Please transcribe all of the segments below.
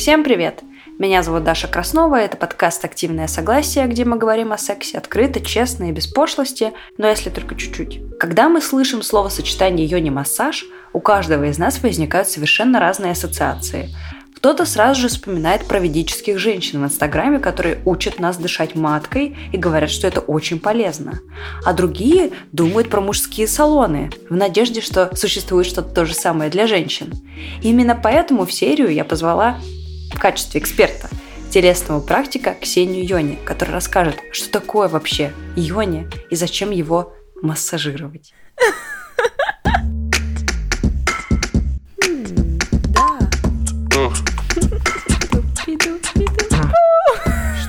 Всем привет! Меня зовут Даша Краснова, это подкаст «Активное согласие», где мы говорим о сексе открыто, честно и без пошлости, но если только чуть-чуть. Когда мы слышим словосочетание «йони-массаж», у каждого из нас возникают совершенно разные ассоциации – кто-то сразу же вспоминает про ведических женщин в Инстаграме, которые учат нас дышать маткой и говорят, что это очень полезно. А другие думают про мужские салоны, в надежде, что существует что-то то же самое для женщин. Именно поэтому в серию я позвала в качестве эксперта телесного практика Ксению Йони, который расскажет, что такое вообще йони и зачем его массажировать.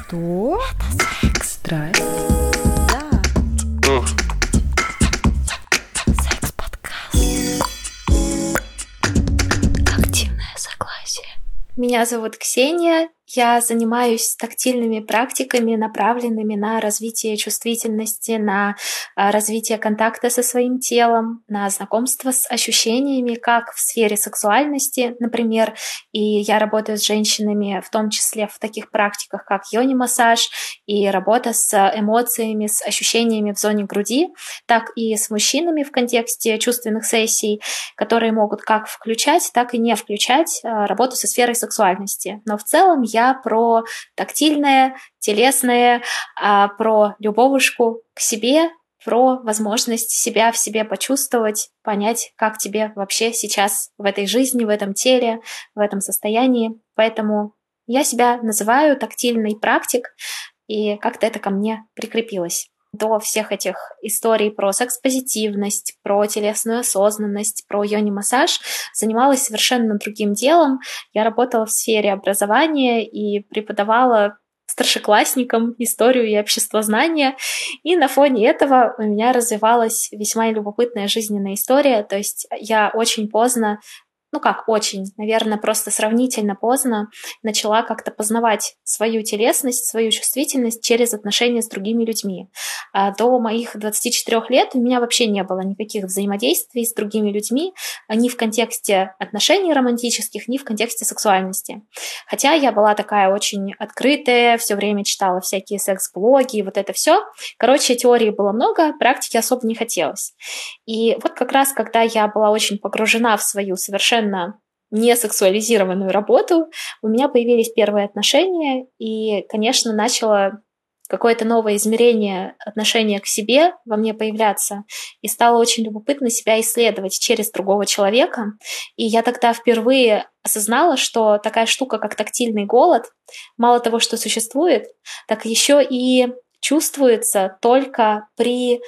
Что? Меня зовут Ксения, я занимаюсь тактильными практиками, направленными на развитие чувствительности, на а, развитие контакта со своим телом, на знакомство с ощущениями, как в сфере сексуальности, например. И я работаю с женщинами, в том числе в таких практиках, как йони-массаж и работа с эмоциями, с ощущениями в зоне груди, так и с мужчинами в контексте чувственных сессий, которые могут как включать, так и не включать а, работу со сферой сексуальности. Но в целом я я про тактильное, телесное, а, про любовушку к себе, про возможность себя в себе почувствовать, понять, как тебе вообще сейчас в этой жизни, в этом теле, в этом состоянии. Поэтому я себя называю тактильный практик, и как-то это ко мне прикрепилось до всех этих историй про секс-позитивность, про телесную осознанность, про йони-массаж занималась совершенно другим делом. Я работала в сфере образования и преподавала старшеклассникам историю и обществознание. И на фоне этого у меня развивалась весьма любопытная жизненная история. То есть я очень поздно ну как очень, наверное, просто сравнительно поздно начала как-то познавать свою телесность, свою чувствительность через отношения с другими людьми. А до моих 24 лет у меня вообще не было никаких взаимодействий с другими людьми, ни в контексте отношений романтических, ни в контексте сексуальности. Хотя я была такая очень открытая, все время читала всякие секс-блоги вот это все. Короче, теории было много, практики особо не хотелось. И вот как раз, когда я была очень погружена в свою совершенно совершенно не сексуализированную работу, у меня появились первые отношения, и, конечно, начало какое-то новое измерение отношения к себе во мне появляться, и стало очень любопытно себя исследовать через другого человека. И я тогда впервые осознала, что такая штука, как тактильный голод, мало того, что существует, так еще и чувствуется только при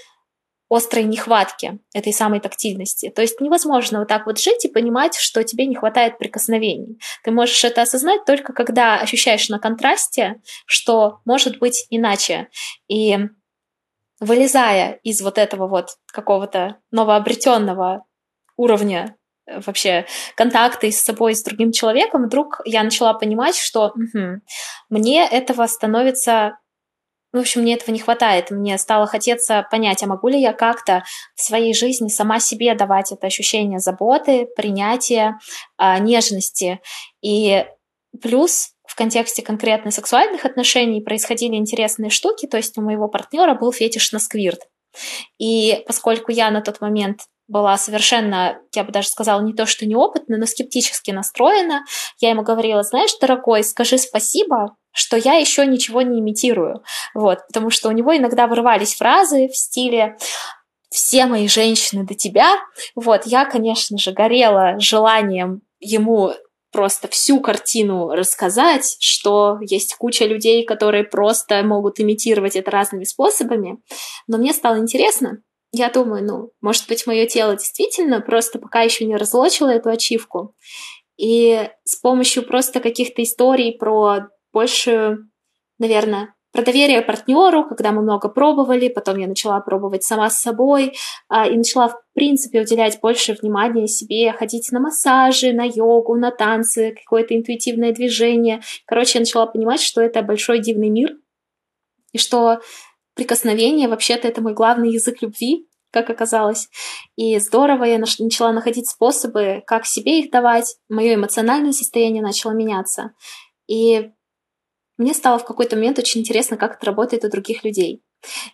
острой нехватки этой самой тактильности. То есть невозможно вот так вот жить и понимать, что тебе не хватает прикосновений. Ты можешь это осознать только когда ощущаешь на контрасте, что может быть иначе. И вылезая из вот этого вот какого-то новообретенного уровня э, вообще контакта с собой, с другим человеком, вдруг я начала понимать, что угу, мне этого становится в общем, мне этого не хватает. Мне стало хотеться понять, а могу ли я как-то в своей жизни сама себе давать это ощущение заботы, принятия, а, нежности. И плюс в контексте конкретно сексуальных отношений происходили интересные штуки, то есть у моего партнера был фетиш на сквирт. И поскольку я на тот момент была совершенно, я бы даже сказала, не то что неопытна, но скептически настроена. Я ему говорила, знаешь, дорогой, скажи спасибо, что я еще ничего не имитирую. Вот, потому что у него иногда вырывались фразы в стиле все мои женщины до тебя. Вот, я, конечно же, горела желанием ему просто всю картину рассказать, что есть куча людей, которые просто могут имитировать это разными способами. Но мне стало интересно, я думаю, ну, может быть, мое тело действительно просто пока еще не разлочило эту ачивку. И с помощью просто каких-то историй про большую, наверное, про доверие партнеру, когда мы много пробовали, потом я начала пробовать сама с собой а, и начала, в принципе, уделять больше внимания себе, ходить на массажи, на йогу, на танцы, какое-то интуитивное движение. Короче, я начала понимать, что это большой дивный мир, и что прикосновение вообще-то это мой главный язык любви, как оказалось. И здорово я начала находить способы, как себе их давать. Мое эмоциональное состояние начало меняться. И мне стало в какой-то момент очень интересно, как это работает у других людей.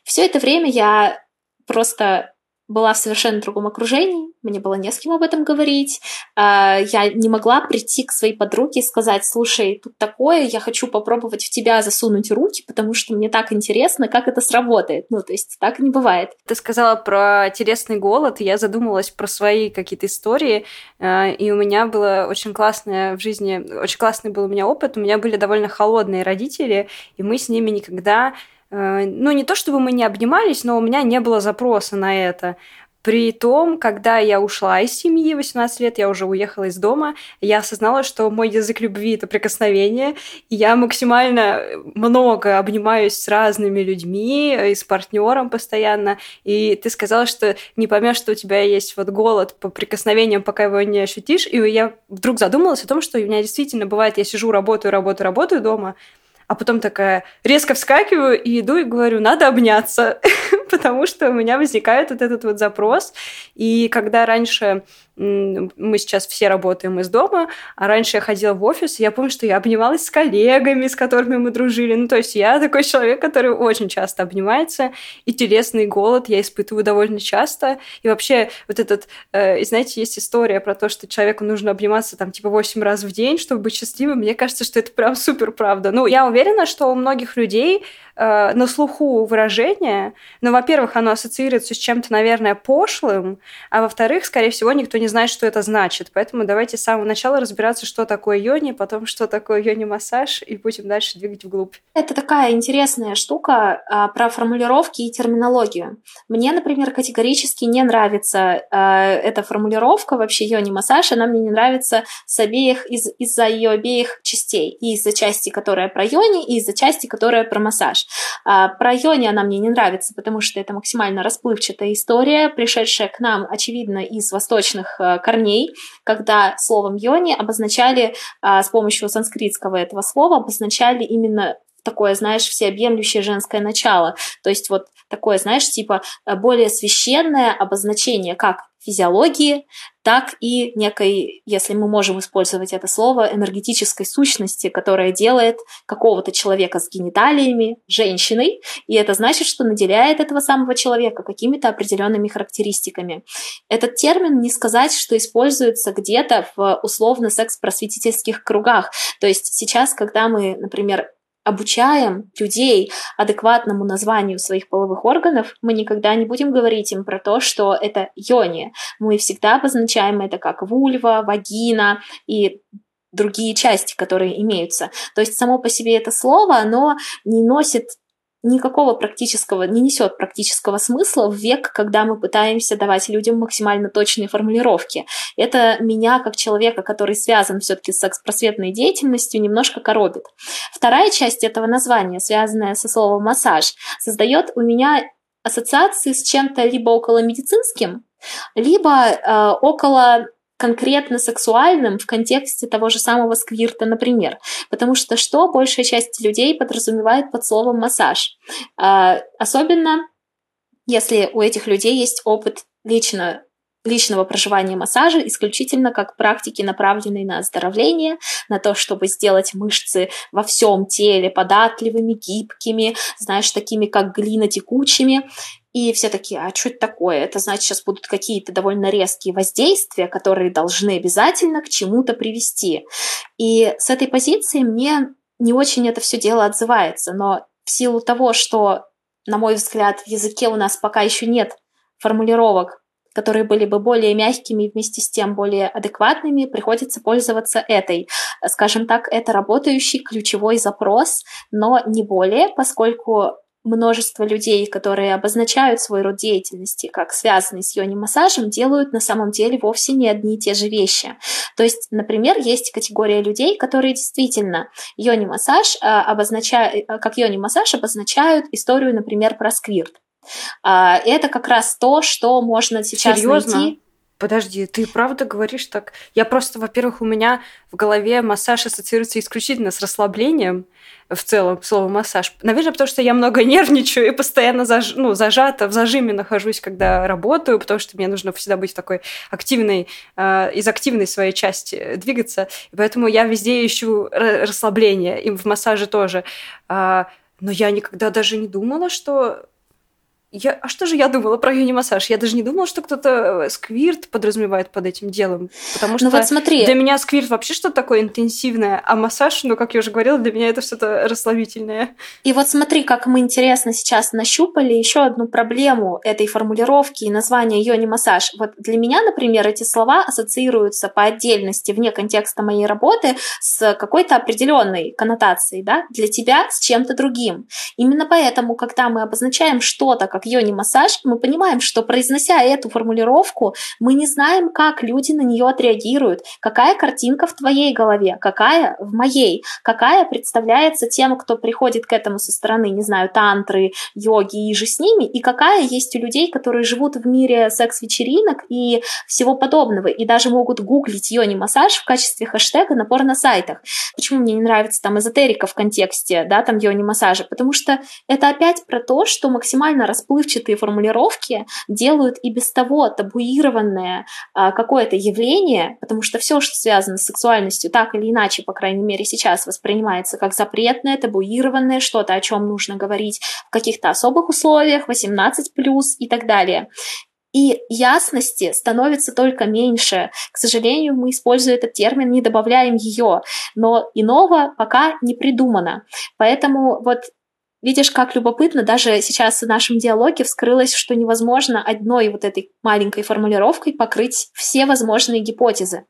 Все это время я просто была в совершенно другом окружении, мне было не с кем об этом говорить. А, я не могла прийти к своей подруге и сказать, слушай, тут такое, я хочу попробовать в тебя засунуть руки, потому что мне так интересно, как это сработает. Ну, то есть так не бывает. Ты сказала про телесный голод, я задумалась про свои какие-то истории, а, и у меня было очень классное в жизни, очень классный был у меня опыт. У меня были довольно холодные родители, и мы с ними никогда ну, не то чтобы мы не обнимались, но у меня не было запроса на это. При том, когда я ушла из семьи, 18 лет, я уже уехала из дома, я осознала, что мой язык любви — это прикосновение, и я максимально много обнимаюсь с разными людьми, и с партнером постоянно, и ты сказала, что не поймешь, что у тебя есть вот голод по прикосновениям, пока его не ощутишь, и я вдруг задумалась о том, что у меня действительно бывает, я сижу, работаю, работаю, работаю дома, а потом такая резко вскакиваю и иду и говорю, надо обняться, потому что у меня возникает вот этот вот запрос. И когда раньше мы сейчас все работаем из дома, а раньше я ходила в офис, и я помню, что я обнималась с коллегами, с которыми мы дружили. Ну, то есть я такой человек, который очень часто обнимается, и телесный голод я испытываю довольно часто. И вообще вот этот, э, знаете, есть история про то, что человеку нужно обниматься там типа 8 раз в день, чтобы быть счастливым. Мне кажется, что это прям супер правда. Ну, я уверена, что у многих людей э, на слуху выражение, но, во-первых, оно ассоциируется с чем-то, наверное, пошлым, а во-вторых, скорее всего, никто не знает, что это значит. Поэтому давайте с самого начала разбираться, что такое йони, потом, что такое йони-массаж, и будем дальше двигать вглубь. Это такая интересная штука а, про формулировки и терминологию. Мне, например, категорически не нравится а, эта формулировка вообще йони-массаж, она мне не нравится с обеих, из, из-за ее обеих частей. И из-за части, которая про йони, и из-за части, которая про массаж. А, про йони она мне не нравится, потому что это максимально расплывчатая история, пришедшая к нам, очевидно, из восточных корней, когда словом йони обозначали а, с помощью санскритского этого слова обозначали именно такое, знаешь, всеобъемлющее женское начало. То есть вот такое, знаешь, типа э, более священное обозначение как физиологии, так и некой, если мы можем использовать это слово, энергетической сущности, которая делает какого-то человека с гениталиями женщиной, и это значит, что наделяет этого самого человека какими-то определенными характеристиками. Этот термин не сказать, что используется где-то в условно секс-просветительских кругах. То есть сейчас, когда мы, например, обучаем людей адекватному названию своих половых органов, мы никогда не будем говорить им про то, что это йони. Мы всегда обозначаем это как вульва, вагина и другие части, которые имеются. То есть само по себе это слово, оно не носит никакого практического, не несет практического смысла в век, когда мы пытаемся давать людям максимально точные формулировки. Это меня, как человека, который связан все-таки с секс-просветной деятельностью, немножко коробит. Вторая часть этого названия, связанная со словом «массаж», создает у меня ассоциации с чем-то либо около медицинским, либо э, около конкретно сексуальным в контексте того же самого сквирта, например. Потому что что большая часть людей подразумевает под словом массаж? А, особенно если у этих людей есть опыт лично личного проживания массажа исключительно как практики, направленные на оздоровление, на то, чтобы сделать мышцы во всем теле податливыми, гибкими, знаешь, такими как глина текучими. И все такие, а что это такое? Это значит, сейчас будут какие-то довольно резкие воздействия, которые должны обязательно к чему-то привести. И с этой позиции мне не очень это все дело отзывается, но в силу того, что, на мой взгляд, в языке у нас пока еще нет формулировок, которые были бы более мягкими и вместе с тем более адекватными, приходится пользоваться этой. Скажем так, это работающий ключевой запрос, но не более, поскольку множество людей, которые обозначают свой род деятельности как связанный с йони-массажем, делают на самом деле вовсе не одни и те же вещи. То есть, например, есть категория людей, которые действительно йони-массаж а, обозначают, а, как йони-массаж обозначают историю, например, про сквирт. А, это как раз то, что можно сейчас Серьезно? найти Подожди, ты правда говоришь так? Я просто, во-первых, у меня в голове массаж ассоциируется исключительно с расслаблением в целом, слово массаж. Наверное, потому что я много нервничаю и постоянно заж... ну, зажата, в зажиме нахожусь, когда работаю, потому что мне нужно всегда быть такой активной, э, из активной своей части двигаться. И поэтому я везде ищу расслабление, и в массаже тоже. А, но я никогда даже не думала, что я, а что же я думала про юни-массаж? Я даже не думала, что кто-то э, сквирт подразумевает под этим делом. Потому ну что ну вот смотри. для меня сквирт вообще что-то такое интенсивное, а массаж, ну, как я уже говорила, для меня это что-то расслабительное. И вот смотри, как мы интересно сейчас нащупали еще одну проблему этой формулировки и названия йони-массаж. Вот для меня, например, эти слова ассоциируются по отдельности, вне контекста моей работы, с какой-то определенной коннотацией, да? Для тебя с чем-то другим. Именно поэтому, когда мы обозначаем что-то как йони-массаж, мы понимаем, что произнося эту формулировку, мы не знаем, как люди на нее отреагируют, какая картинка в твоей голове, какая в моей, какая представляется тем, кто приходит к этому со стороны, не знаю, тантры, йоги и же с ними, и какая есть у людей, которые живут в мире секс-вечеринок и всего подобного, и даже могут гуглить йони-массаж в качестве хэштега на порно-сайтах. Почему мне не нравится там эзотерика в контексте, да, там йони-массажа? Потому что это опять про то, что максимально распространено расплывчатые формулировки делают и без того табуированное а, какое-то явление, потому что все, что связано с сексуальностью, так или иначе, по крайней мере, сейчас воспринимается как запретное, табуированное, что-то, о чем нужно говорить в каких-то особых условиях, 18+, и так далее. И ясности становится только меньше. К сожалению, мы, используя этот термин, не добавляем ее, но иного пока не придумано. Поэтому вот Видишь, как любопытно, даже сейчас в нашем диалоге вскрылось, что невозможно одной вот этой маленькой формулировкой покрыть все возможные гипотезы.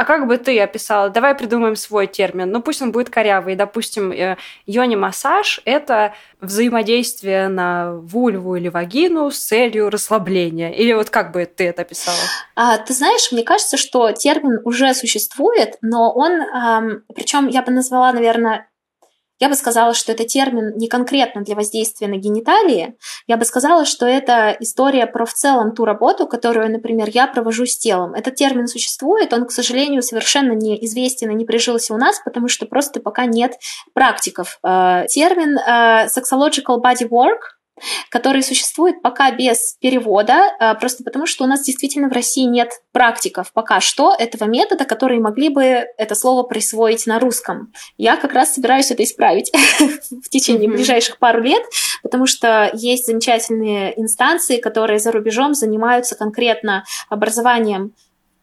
А как бы ты описала? Давай придумаем свой термин. Ну, пусть он будет корявый. Допустим, э, йони-массаж – это взаимодействие на вульву или вагину с целью расслабления. Или вот как бы ты это описала? А, ты знаешь, мне кажется, что термин уже существует, но он, эм, причем я бы назвала, наверное, я бы сказала, что это термин не конкретно для воздействия на гениталии. Я бы сказала, что это история про в целом ту работу, которую, например, я провожу с телом. Этот термин существует, он, к сожалению, совершенно неизвестен и не прижился у нас, потому что просто пока нет практиков. Э, термин э, sexological body work который существует пока без перевода, а, просто потому что у нас действительно в России нет практиков пока что этого метода, которые могли бы это слово присвоить на русском. Я как раз собираюсь это исправить в течение mm-hmm. ближайших пару лет, потому что есть замечательные инстанции, которые за рубежом занимаются конкретно образованием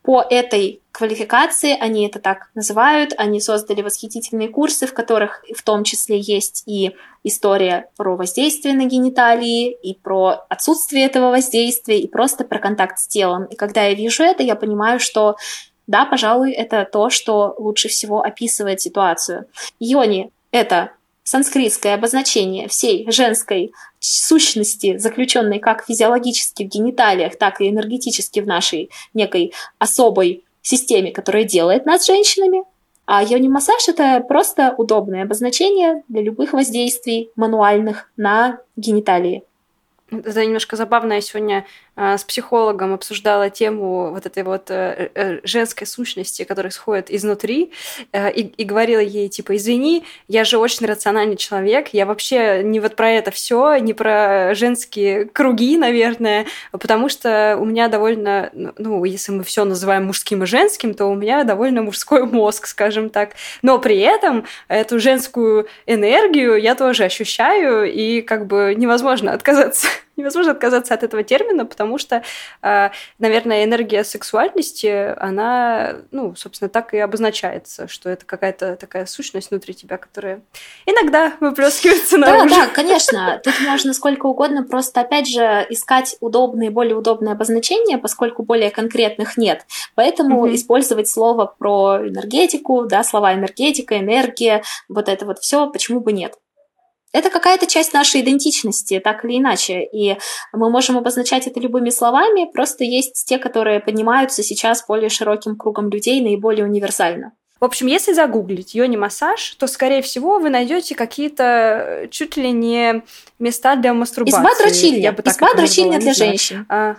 по этой квалификации, они это так называют, они создали восхитительные курсы, в которых в том числе есть и история про воздействие на гениталии, и про отсутствие этого воздействия, и просто про контакт с телом. И когда я вижу это, я понимаю, что да, пожалуй, это то, что лучше всего описывает ситуацию. Йони — это санскритское обозначение всей женской сущности, заключенной как физиологически в гениталиях, так и энергетически в нашей некой особой системе, которая делает нас женщинами. А йони-массаж — это просто удобное обозначение для любых воздействий мануальных на гениталии. Это немножко забавно. Я сегодня с психологом обсуждала тему вот этой вот э, э, женской сущности, которая исходит изнутри, э, и, и говорила ей, типа, извини, я же очень рациональный человек, я вообще не вот про это все, не про женские круги, наверное, потому что у меня довольно, ну, если мы все называем мужским и женским, то у меня довольно мужской мозг, скажем так. Но при этом эту женскую энергию я тоже ощущаю, и как бы невозможно отказаться невозможно отказаться от этого термина, потому что, а, наверное, энергия сексуальности, она, ну, собственно, так и обозначается, что это какая-то такая сущность внутри тебя, которая иногда выплескивается наружу. Да, да, конечно. Тут можно сколько угодно просто, опять же, искать удобные, более удобные обозначения, поскольку более конкретных нет. Поэтому mm-hmm. использовать слово про энергетику, да, слова энергетика, энергия, вот это вот все, почему бы нет. Это какая-то часть нашей идентичности, так или иначе. И мы можем обозначать это любыми словами, просто есть те, которые поднимаются сейчас более широким кругом людей, наиболее универсально. В общем, если загуглить йони-массаж, то, скорее всего, вы найдете какие-то э, чуть ли не места для мастурбации. Изба дрочильня. Изба дрочильня для женщин. А...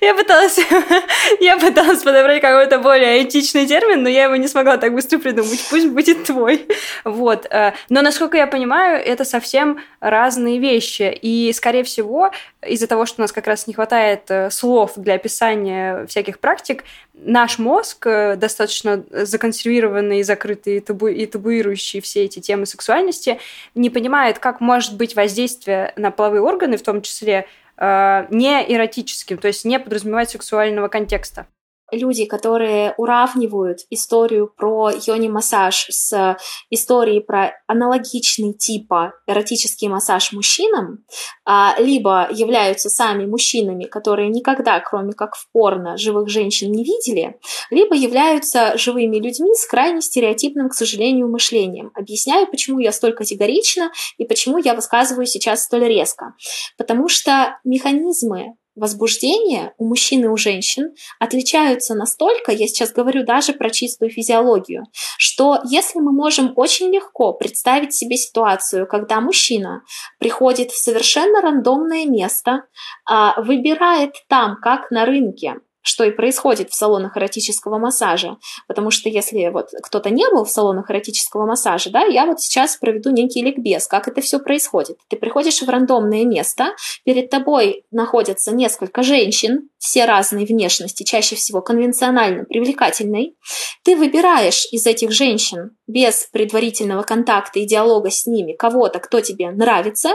Я пыталась, я пыталась подобрать какой-то более этичный термин, но я его не смогла так быстро придумать. Пусть будет твой. Вот. Э, но, насколько я понимаю, это совсем разные вещи. И, скорее всего, из-за того, что у нас как раз не хватает э, слов для описания всяких практик, наш мозг, э, достаточно законсервированный, закрытый табу и табуирующий все эти темы сексуальности, не понимает, как может быть воздействие на половые органы, в том числе не эротическим, то есть не подразумевать сексуального контекста люди, которые уравнивают историю про йони-массаж с историей про аналогичный типа эротический массаж мужчинам, а, либо являются сами мужчинами, которые никогда, кроме как в порно, живых женщин не видели, либо являются живыми людьми с крайне стереотипным, к сожалению, мышлением. Объясняю, почему я столь категорична и почему я высказываю сейчас столь резко. Потому что механизмы возбуждения у мужчин и у женщин отличаются настолько, я сейчас говорю даже про чистую физиологию, что если мы можем очень легко представить себе ситуацию, когда мужчина приходит в совершенно рандомное место, а, выбирает там, как на рынке, что и происходит в салонах эротического массажа. Потому что если вот кто-то не был в салонах эротического массажа, да, я вот сейчас проведу некий ликбез, как это все происходит. Ты приходишь в рандомное место, перед тобой находятся несколько женщин, все разной внешности, чаще всего конвенционально привлекательной. Ты выбираешь из этих женщин без предварительного контакта и диалога с ними кого-то, кто тебе нравится,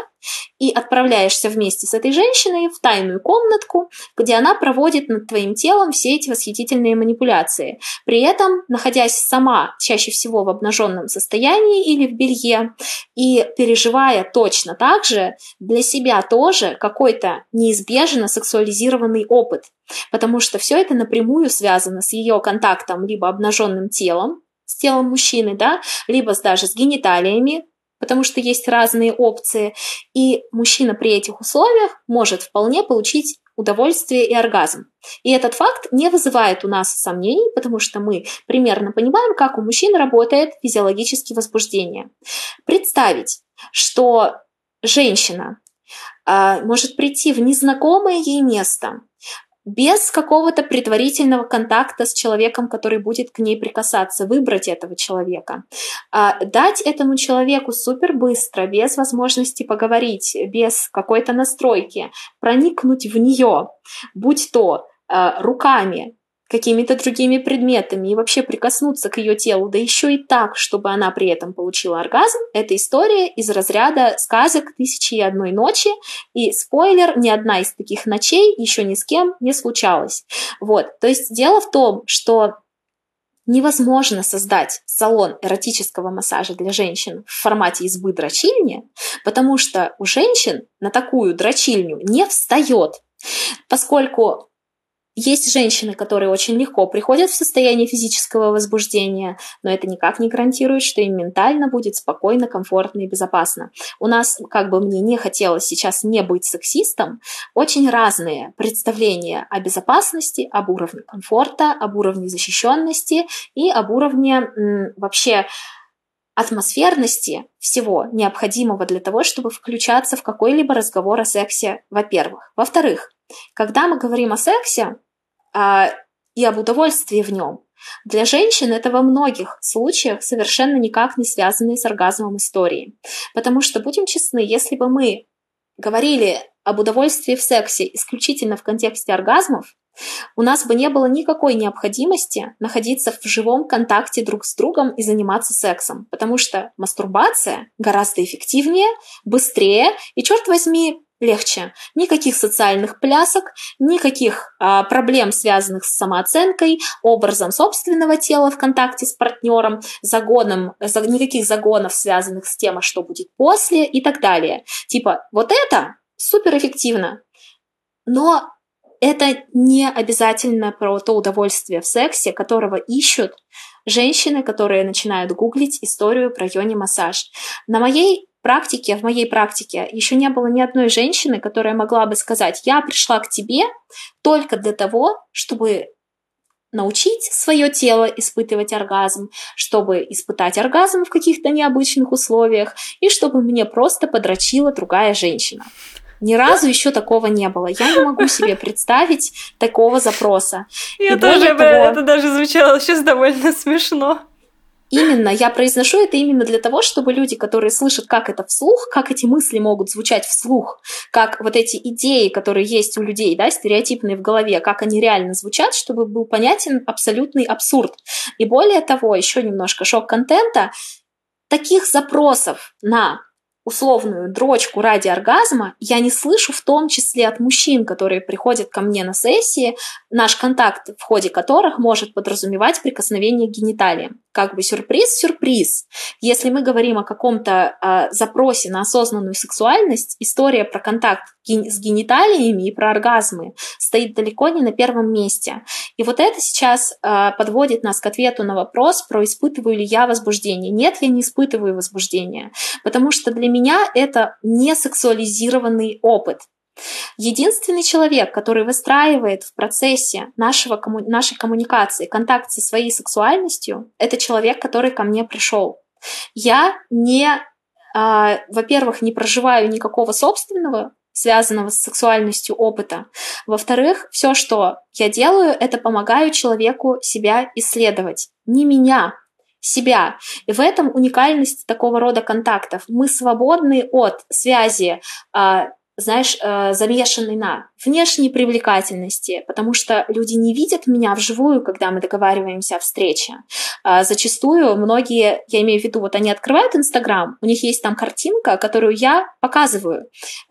и отправляешься вместе с этой женщиной в тайную комнатку, где она проводит над твоим телом все эти восхитительные манипуляции. При этом, находясь сама чаще всего в обнаженном состоянии или в белье, и переживая точно так же для себя тоже какой-то неизбежно сексуализированный опыт. Потому что все это напрямую связано с ее контактом либо обнаженным телом, с телом мужчины, да, либо даже с гениталиями, потому что есть разные опции, и мужчина при этих условиях может вполне получить удовольствие и оргазм. И этот факт не вызывает у нас сомнений, потому что мы примерно понимаем, как у мужчин работает физиологическое возбуждение. Представить, что женщина э, может прийти в незнакомое ей место, без какого-то предварительного контакта с человеком, который будет к ней прикасаться, выбрать этого человека, а, дать этому человеку супер быстро, без возможности поговорить, без какой-то настройки, проникнуть в нее, будь то а, руками, какими-то другими предметами и вообще прикоснуться к ее телу, да еще и так, чтобы она при этом получила оргазм, это история из разряда сказок «Тысячи и одной ночи», и спойлер, ни одна из таких ночей еще ни с кем не случалась. Вот, то есть дело в том, что невозможно создать салон эротического массажа для женщин в формате избы дрочильни, потому что у женщин на такую дрочильню не встает, поскольку есть женщины, которые очень легко приходят в состояние физического возбуждения, но это никак не гарантирует, что им ментально будет спокойно, комфортно и безопасно. У нас, как бы мне не хотелось сейчас не быть сексистом, очень разные представления о безопасности, об уровне комфорта, об уровне защищенности и об уровне м, вообще атмосферности всего необходимого для того, чтобы включаться в какой-либо разговор о сексе, во-первых. Во-вторых, когда мы говорим о сексе, а, и об удовольствии в нем. Для женщин это во многих случаях совершенно никак не связанные с оргазмом истории. Потому что, будем честны, если бы мы говорили об удовольствии в сексе исключительно в контексте оргазмов, у нас бы не было никакой необходимости находиться в живом контакте друг с другом и заниматься сексом, потому что мастурбация гораздо эффективнее, быстрее и, черт возьми, легче. Никаких социальных плясок, никаких а, проблем, связанных с самооценкой, образом собственного тела в контакте с партнером, загоном, за, никаких загонов, связанных с тем, а что будет после и так далее. Типа, вот это суперэффективно. Но это не обязательно про то удовольствие в сексе, которого ищут женщины, которые начинают гуглить историю про йони-массаж. На моей практике, в моей практике еще не было ни одной женщины, которая могла бы сказать, я пришла к тебе только для того, чтобы научить свое тело испытывать оргазм, чтобы испытать оргазм в каких-то необычных условиях и чтобы мне просто подрочила другая женщина. Ни разу еще такого не было. Я не могу себе представить такого запроса. Я тоже, того, это даже звучало сейчас довольно смешно. Именно, я произношу это именно для того, чтобы люди, которые слышат, как это вслух, как эти мысли могут звучать вслух, как вот эти идеи, которые есть у людей, да, стереотипные в голове, как они реально звучат, чтобы был понятен абсолютный абсурд. И более того, еще немножко шок контента, таких запросов на условную дрочку ради оргазма я не слышу в том числе от мужчин, которые приходят ко мне на сессии, наш контакт в ходе которых может подразумевать прикосновение к гениталиям. Как бы сюрприз-сюрприз. Если мы говорим о каком-то э, запросе на осознанную сексуальность, история про контакт с гениталиями и про оргазмы стоит далеко не на первом месте. И вот это сейчас э, подводит нас к ответу на вопрос про испытываю ли я возбуждение. Нет, я не испытываю возбуждение, потому что для меня это не сексуализированный опыт. Единственный человек, который выстраивает в процессе нашего, нашей коммуникации контакт со своей сексуальностью, это человек, который ко мне пришел. Я не, э, во-первых, не проживаю никакого собственного связанного с сексуальностью опыта. Во-вторых, все, что я делаю, это помогаю человеку себя исследовать. Не меня, себя. И в этом уникальность такого рода контактов. Мы свободны от связи а, знаешь, э, замешанный на внешней привлекательности, потому что люди не видят меня вживую, когда мы договариваемся о встрече. А зачастую многие, я имею в виду, вот они открывают Инстаграм, у них есть там картинка, которую я показываю.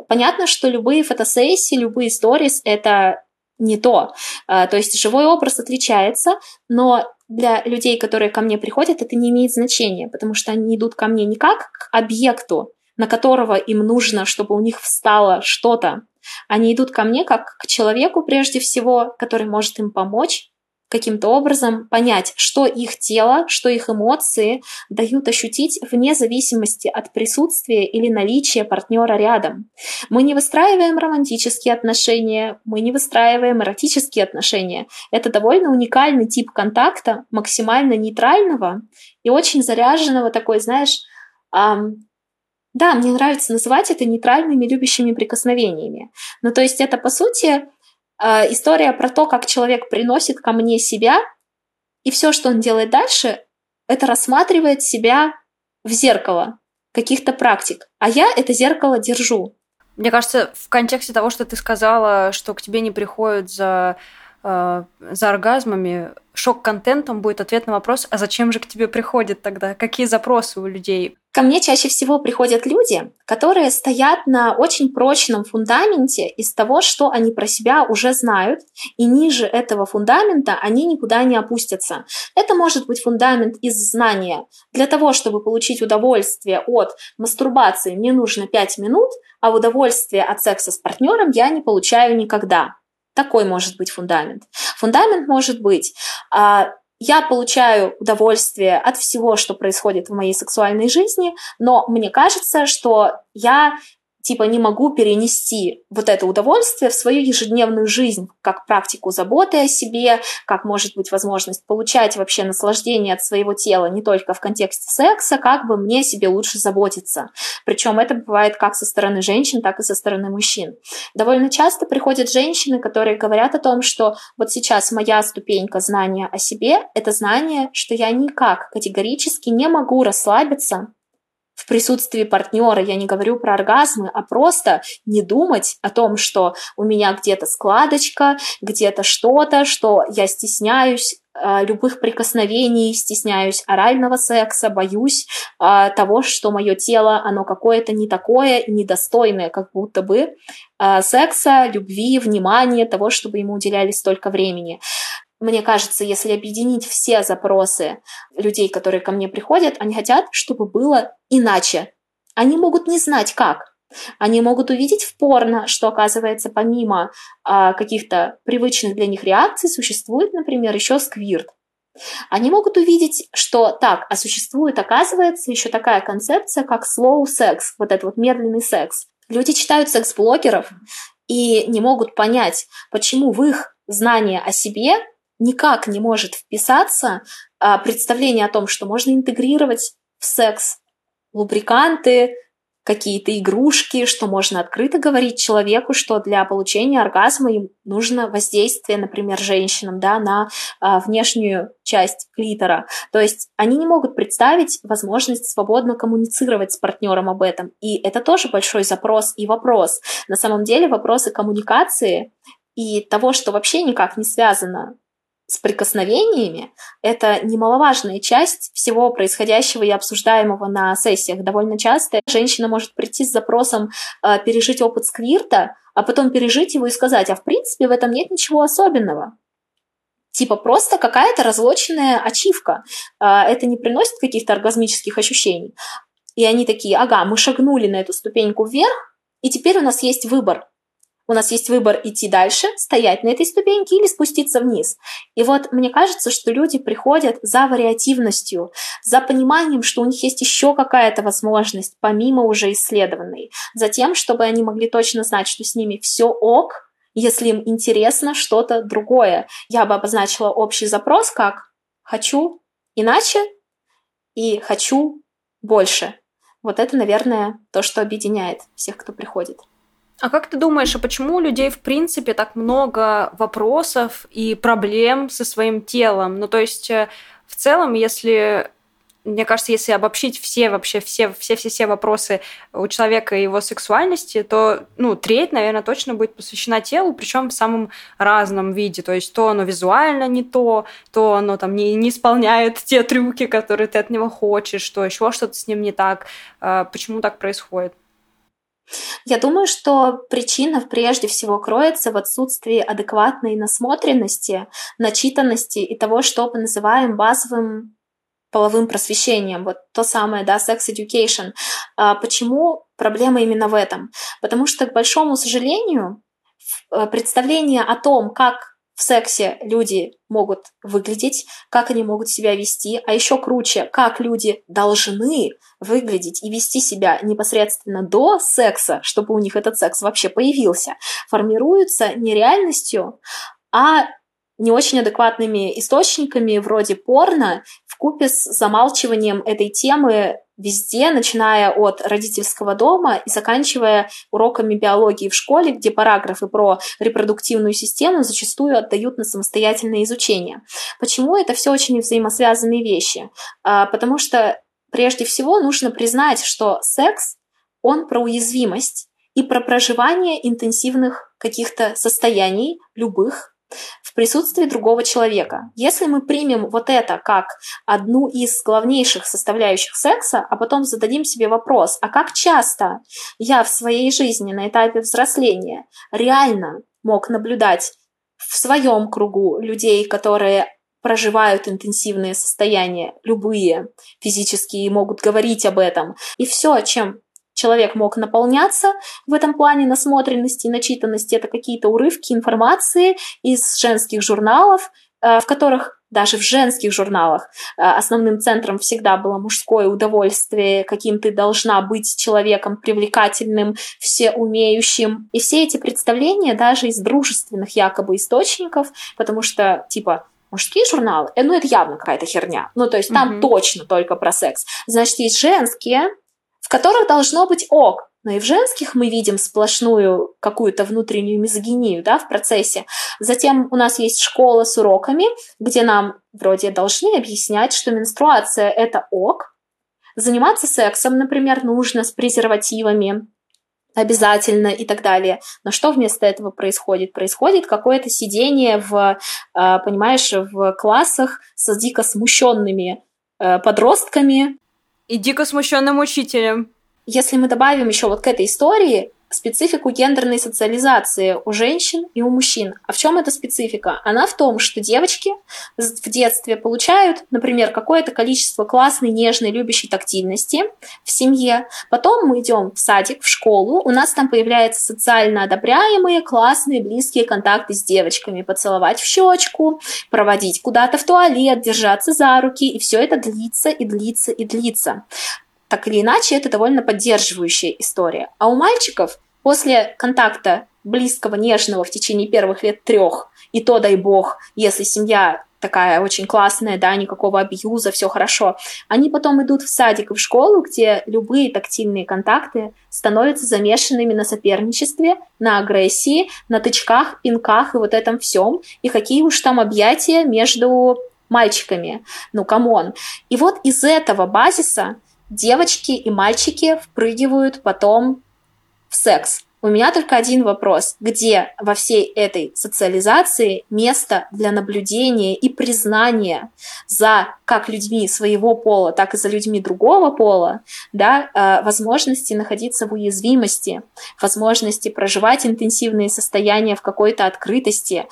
Понятно, что любые фотосессии, любые сторис — это не то. А, то есть живой образ отличается, но для людей, которые ко мне приходят, это не имеет значения, потому что они идут ко мне не как к объекту, на которого им нужно, чтобы у них встало что-то. Они идут ко мне как к человеку прежде всего, который может им помочь каким-то образом понять, что их тело, что их эмоции дают ощутить вне зависимости от присутствия или наличия партнера рядом. Мы не выстраиваем романтические отношения, мы не выстраиваем эротические отношения. Это довольно уникальный тип контакта, максимально нейтрального и очень заряженного такой, знаешь, да, мне нравится называть это нейтральными любящими прикосновениями. Ну, то есть это, по сути, э, история про то, как человек приносит ко мне себя, и все, что он делает дальше, это рассматривает себя в зеркало каких-то практик. А я это зеркало держу. Мне кажется, в контексте того, что ты сказала, что к тебе не приходят за э, за оргазмами, шок-контентом будет ответ на вопрос, а зачем же к тебе приходят тогда? Какие запросы у людей? Ко мне чаще всего приходят люди, которые стоят на очень прочном фундаменте из того, что они про себя уже знают, и ниже этого фундамента они никуда не опустятся. Это может быть фундамент из знания. Для того, чтобы получить удовольствие от мастурбации, мне нужно 5 минут, а удовольствие от секса с партнером я не получаю никогда. Такой может быть фундамент. Фундамент может быть а, я получаю удовольствие от всего, что происходит в моей сексуальной жизни, но мне кажется, что я типа не могу перенести вот это удовольствие в свою ежедневную жизнь, как практику заботы о себе, как может быть возможность получать вообще наслаждение от своего тела не только в контексте секса, как бы мне себе лучше заботиться. Причем это бывает как со стороны женщин, так и со стороны мужчин. Довольно часто приходят женщины, которые говорят о том, что вот сейчас моя ступенька знания о себе — это знание, что я никак категорически не могу расслабиться присутствии партнера, я не говорю про оргазмы, а просто не думать о том, что у меня где-то складочка, где-то что-то, что я стесняюсь э, любых прикосновений, стесняюсь орального секса, боюсь э, того, что мое тело, оно какое-то не такое, недостойное, как будто бы э, секса, любви, внимания, того, чтобы ему уделяли столько времени. Мне кажется, если объединить все запросы людей, которые ко мне приходят, они хотят, чтобы было иначе. Они могут не знать как. Они могут увидеть в порно, что, оказывается, помимо а, каких-то привычных для них реакций, существует, например, еще сквирт. Они могут увидеть, что так, а существует, оказывается, еще такая концепция, как slow sex, вот этот вот медленный секс. Люди читают секс-блогеров и не могут понять, почему в их знание о себе никак не может вписаться а, представление о том, что можно интегрировать в секс лубриканты, какие-то игрушки, что можно открыто говорить человеку, что для получения оргазма им нужно воздействие, например, женщинам, да, на а, внешнюю часть клитора. То есть они не могут представить возможность свободно коммуницировать с партнером об этом. И это тоже большой запрос и вопрос. На самом деле вопросы коммуникации и того, что вообще никак не связано с прикосновениями – это немаловажная часть всего происходящего и обсуждаемого на сессиях. Довольно часто женщина может прийти с запросом э, пережить опыт сквирта, а потом пережить его и сказать, а в принципе в этом нет ничего особенного. Типа просто какая-то разлоченная ачивка. Э, это не приносит каких-то оргазмических ощущений. И они такие, ага, мы шагнули на эту ступеньку вверх, и теперь у нас есть выбор у нас есть выбор идти дальше, стоять на этой ступеньке или спуститься вниз. И вот мне кажется, что люди приходят за вариативностью, за пониманием, что у них есть еще какая-то возможность, помимо уже исследованной, за тем, чтобы они могли точно знать, что с ними все ок, если им интересно что-то другое. Я бы обозначила общий запрос как «хочу иначе» и «хочу больше». Вот это, наверное, то, что объединяет всех, кто приходит. А как ты думаешь, а почему у людей в принципе так много вопросов и проблем со своим телом? Ну, то есть, э, в целом, если мне кажется, если обобщить все вообще все все все все вопросы у человека и его сексуальности, то ну треть, наверное, точно будет посвящена телу, причем в самом разном виде. То есть то оно визуально не то, то оно там не не исполняет те трюки, которые ты от него хочешь, то еще что-то с ним не так. А почему так происходит? Я думаю, что причина прежде всего кроется в отсутствии адекватной насмотренности, начитанности и того, что мы называем базовым половым просвещением, вот то самое, да, sex education. А почему проблема именно в этом? Потому что, к большому сожалению, э, представление о том, как в сексе люди могут выглядеть, как они могут себя вести, а еще круче, как люди должны выглядеть и вести себя непосредственно до секса, чтобы у них этот секс вообще появился, формируются не реальностью, а не очень адекватными источниками вроде порно в купе с замалчиванием этой темы везде, начиная от родительского дома и заканчивая уроками биологии в школе, где параграфы про репродуктивную систему зачастую отдают на самостоятельное изучение. Почему это все очень взаимосвязанные вещи? А, потому что прежде всего нужно признать, что секс, он про уязвимость и про проживание интенсивных каких-то состояний, любых, в присутствии другого человека. Если мы примем вот это как одну из главнейших составляющих секса, а потом зададим себе вопрос, а как часто я в своей жизни на этапе взросления реально мог наблюдать в своем кругу людей, которые проживают интенсивные состояния, любые физические, могут говорить об этом. И все, чем человек мог наполняться в этом плане насмотренности и начитанности. Это какие-то урывки информации из женских журналов, э, в которых даже в женских журналах э, основным центром всегда было мужское удовольствие, каким ты должна быть человеком привлекательным, всеумеющим. И все эти представления даже из дружественных якобы источников, потому что, типа, мужские журналы, э, ну это явно какая-то херня. Ну то есть там mm-hmm. точно только про секс. Значит, есть женские, в которых должно быть ок. Но и в женских мы видим сплошную какую-то внутреннюю мизогинию да, в процессе. Затем у нас есть школа с уроками, где нам вроде должны объяснять, что менструация – это ок. Заниматься сексом, например, нужно с презервативами, обязательно и так далее. Но что вместо этого происходит? Происходит какое-то сидение в, а, понимаешь, в классах с дико смущенными э, подростками, и дико смущенным учителем. Если мы добавим еще вот к этой истории специфику гендерной социализации у женщин и у мужчин. А в чем эта специфика? Она в том, что девочки в детстве получают, например, какое-то количество классной, нежной, любящей тактильности в семье. Потом мы идем в садик, в школу, у нас там появляются социально одобряемые, классные, близкие контакты с девочками. Поцеловать в щечку, проводить куда-то в туалет, держаться за руки. И все это длится и длится и длится так или иначе, это довольно поддерживающая история. А у мальчиков после контакта близкого, нежного в течение первых лет трех, и то, дай бог, если семья такая очень классная, да, никакого абьюза, все хорошо. Они потом идут в садик и в школу, где любые тактильные контакты становятся замешанными на соперничестве, на агрессии, на тычках, пинках и вот этом всем. И какие уж там объятия между мальчиками. Ну, come on. И вот из этого базиса девочки и мальчики впрыгивают потом в секс. У меня только один вопрос. Где во всей этой социализации место для наблюдения и признания за как людьми своего пола, так и за людьми другого пола, да, э, возможности находиться в уязвимости, возможности проживать интенсивные состояния в какой-то открытости,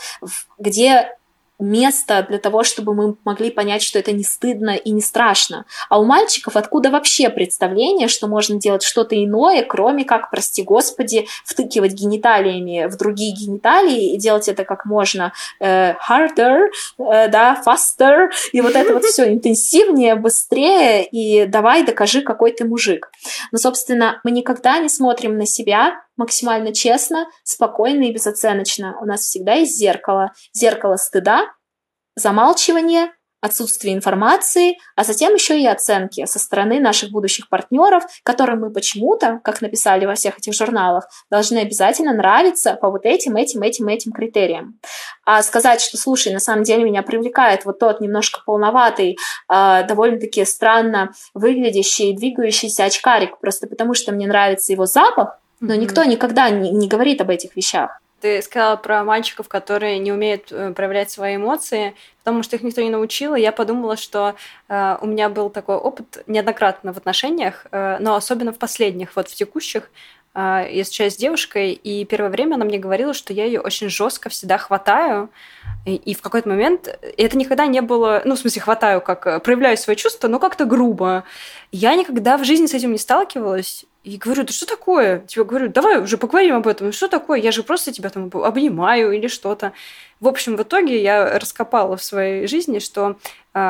где место для того, чтобы мы могли понять, что это не стыдно и не страшно. А у мальчиков откуда вообще представление, что можно делать что-то иное, кроме как, прости господи, втыкивать гениталиями в другие гениталии и делать это как можно э, harder, э, да, faster, и вот это вот все интенсивнее, быстрее, и давай докажи, какой ты мужик. Но, собственно, мы никогда не смотрим на себя максимально честно, спокойно и безоценочно. У нас всегда есть зеркало. Зеркало стыда, замалчивание, отсутствие информации, а затем еще и оценки со стороны наших будущих партнеров, которым мы почему-то, как написали во всех этих журналах, должны обязательно нравиться по вот этим, этим, этим, этим критериям. А сказать, что, слушай, на самом деле меня привлекает вот тот немножко полноватый, э, довольно-таки странно выглядящий, двигающийся очкарик, просто потому что мне нравится его запах, но mm-hmm. никто никогда не, не говорит об этих вещах. Ты сказала про мальчиков, которые не умеют э, проявлять свои эмоции, потому что их никто не научил. И я подумала, что э, у меня был такой опыт неоднократно в отношениях, э, но особенно в последних, вот в текущих. Э, я встречаюсь с девушкой, и первое время она мне говорила, что я ее очень жестко всегда хватаю. И, и в какой-то момент это никогда не было, ну, в смысле, хватаю, как э, проявляю свои чувства, но как-то грубо. Я никогда в жизни с этим не сталкивалась. И говорю, да что такое? Тебе говорю, давай уже поговорим об этом. Что такое? Я же просто тебя там обнимаю или что-то. В общем, в итоге я раскопала в своей жизни, что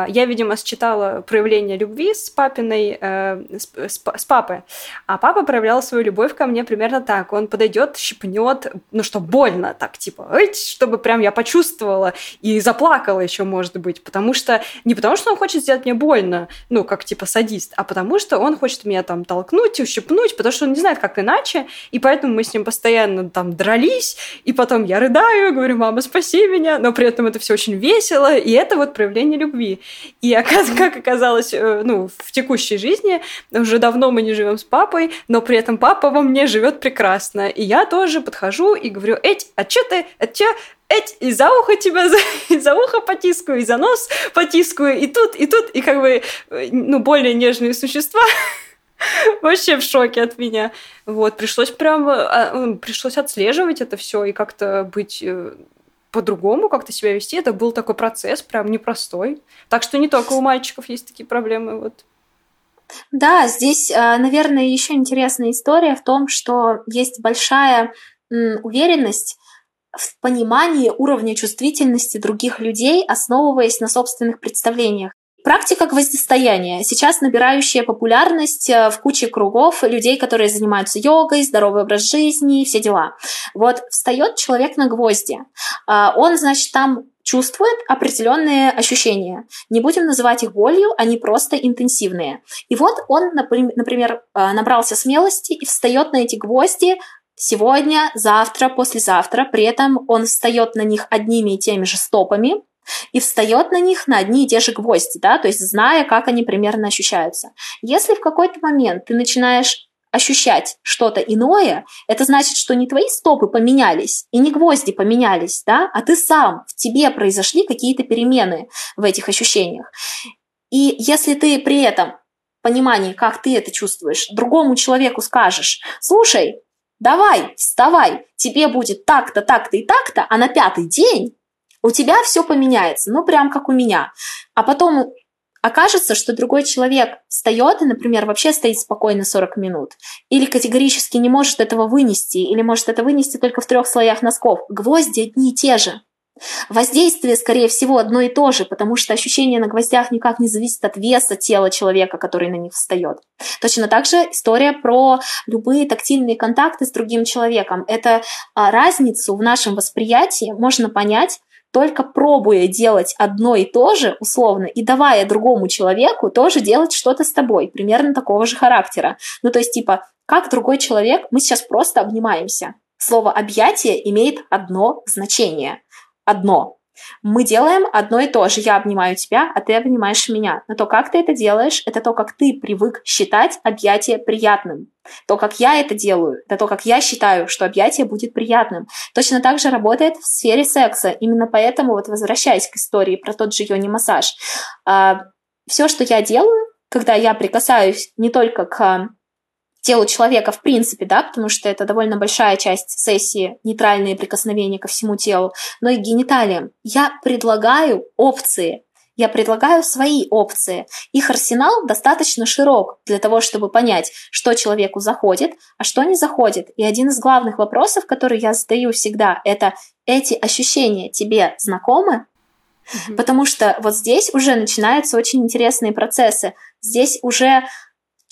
я, видимо, считала проявление любви с папиной, э, с, с, с папой, а папа проявлял свою любовь ко мне примерно так. Он подойдет, щипнет, ну что, больно, так типа, чтобы прям я почувствовала и заплакала еще, может быть, потому что не потому что он хочет сделать мне больно, ну как типа садист, а потому что он хочет меня там толкнуть, ущипнуть, потому что он не знает, как иначе, и поэтому мы с ним постоянно там дрались, и потом я рыдаю, говорю, мама, спаси меня, но при этом это все очень весело, и это вот проявление любви. И как оказалось, э, ну, в текущей жизни, уже давно мы не живем с папой, но при этом папа во мне живет прекрасно. И я тоже подхожу и говорю, Эть, а что ты, а чё, Эть, и за ухо тебя, за, и за ухо потискаю, и за нос потискаю, и тут, и тут, и как бы, э, ну, более нежные существа вообще в шоке от меня. Вот, пришлось прям, а, пришлось отслеживать это все и как-то быть э, по-другому как-то себя вести. Это был такой процесс прям непростой. Так что не только у мальчиков есть такие проблемы. Вот. Да, здесь, а, наверное, еще интересная история в том, что есть большая уверенность в понимании уровня чувствительности других людей, основываясь на собственных представлениях. Практика гвоздистояния, сейчас набирающая популярность э, в куче кругов людей, которые занимаются йогой, здоровый образ жизни, все дела. Вот встает человек на гвозди. А, он, значит, там чувствует определенные ощущения. Не будем называть их болью, они просто интенсивные. И вот он, например, э, набрался смелости и встает на эти гвозди сегодня, завтра, послезавтра. При этом он встает на них одними и теми же стопами, и встает на них на одни и те же гвозди, да, то есть зная, как они примерно ощущаются. Если в какой-то момент ты начинаешь ощущать что-то иное, это значит, что не твои стопы поменялись и не гвозди поменялись, да, а ты сам, в тебе произошли какие-то перемены в этих ощущениях. И если ты при этом понимании, как ты это чувствуешь, другому человеку скажешь, слушай, давай, вставай, тебе будет так-то, так-то и так-то, а на пятый день у тебя все поменяется, ну прям как у меня. А потом окажется, что другой человек встает и, например, вообще стоит спокойно 40 минут, или категорически не может этого вынести, или может это вынести только в трех слоях носков. Гвозди одни и те же. Воздействие, скорее всего, одно и то же, потому что ощущение на гвоздях никак не зависит от веса тела человека, который на них встает. Точно так же история про любые тактильные контакты с другим человеком. Это а, разницу в нашем восприятии можно понять только пробуя делать одно и то же, условно, и давая другому человеку тоже делать что-то с тобой, примерно такого же характера. Ну, то есть, типа, как другой человек, мы сейчас просто обнимаемся. Слово «объятие» имеет одно значение. Одно. Мы делаем одно и то же. Я обнимаю тебя, а ты обнимаешь меня. Но то, как ты это делаешь, это то, как ты привык считать объятие приятным. То, как я это делаю, это то, как я считаю, что объятие будет приятным. Точно так же работает в сфере секса. Именно поэтому, вот возвращаясь к истории про тот же йони-массаж, а, все, что я делаю, когда я прикасаюсь не только к телу человека в принципе, да, потому что это довольно большая часть сессии, нейтральные прикосновения ко всему телу, но и гениталиям. Я предлагаю опции, я предлагаю свои опции. Их арсенал достаточно широк для того, чтобы понять, что человеку заходит, а что не заходит. И один из главных вопросов, который я задаю всегда, это эти ощущения тебе знакомы? Потому что вот здесь уже начинаются очень интересные процессы. Здесь уже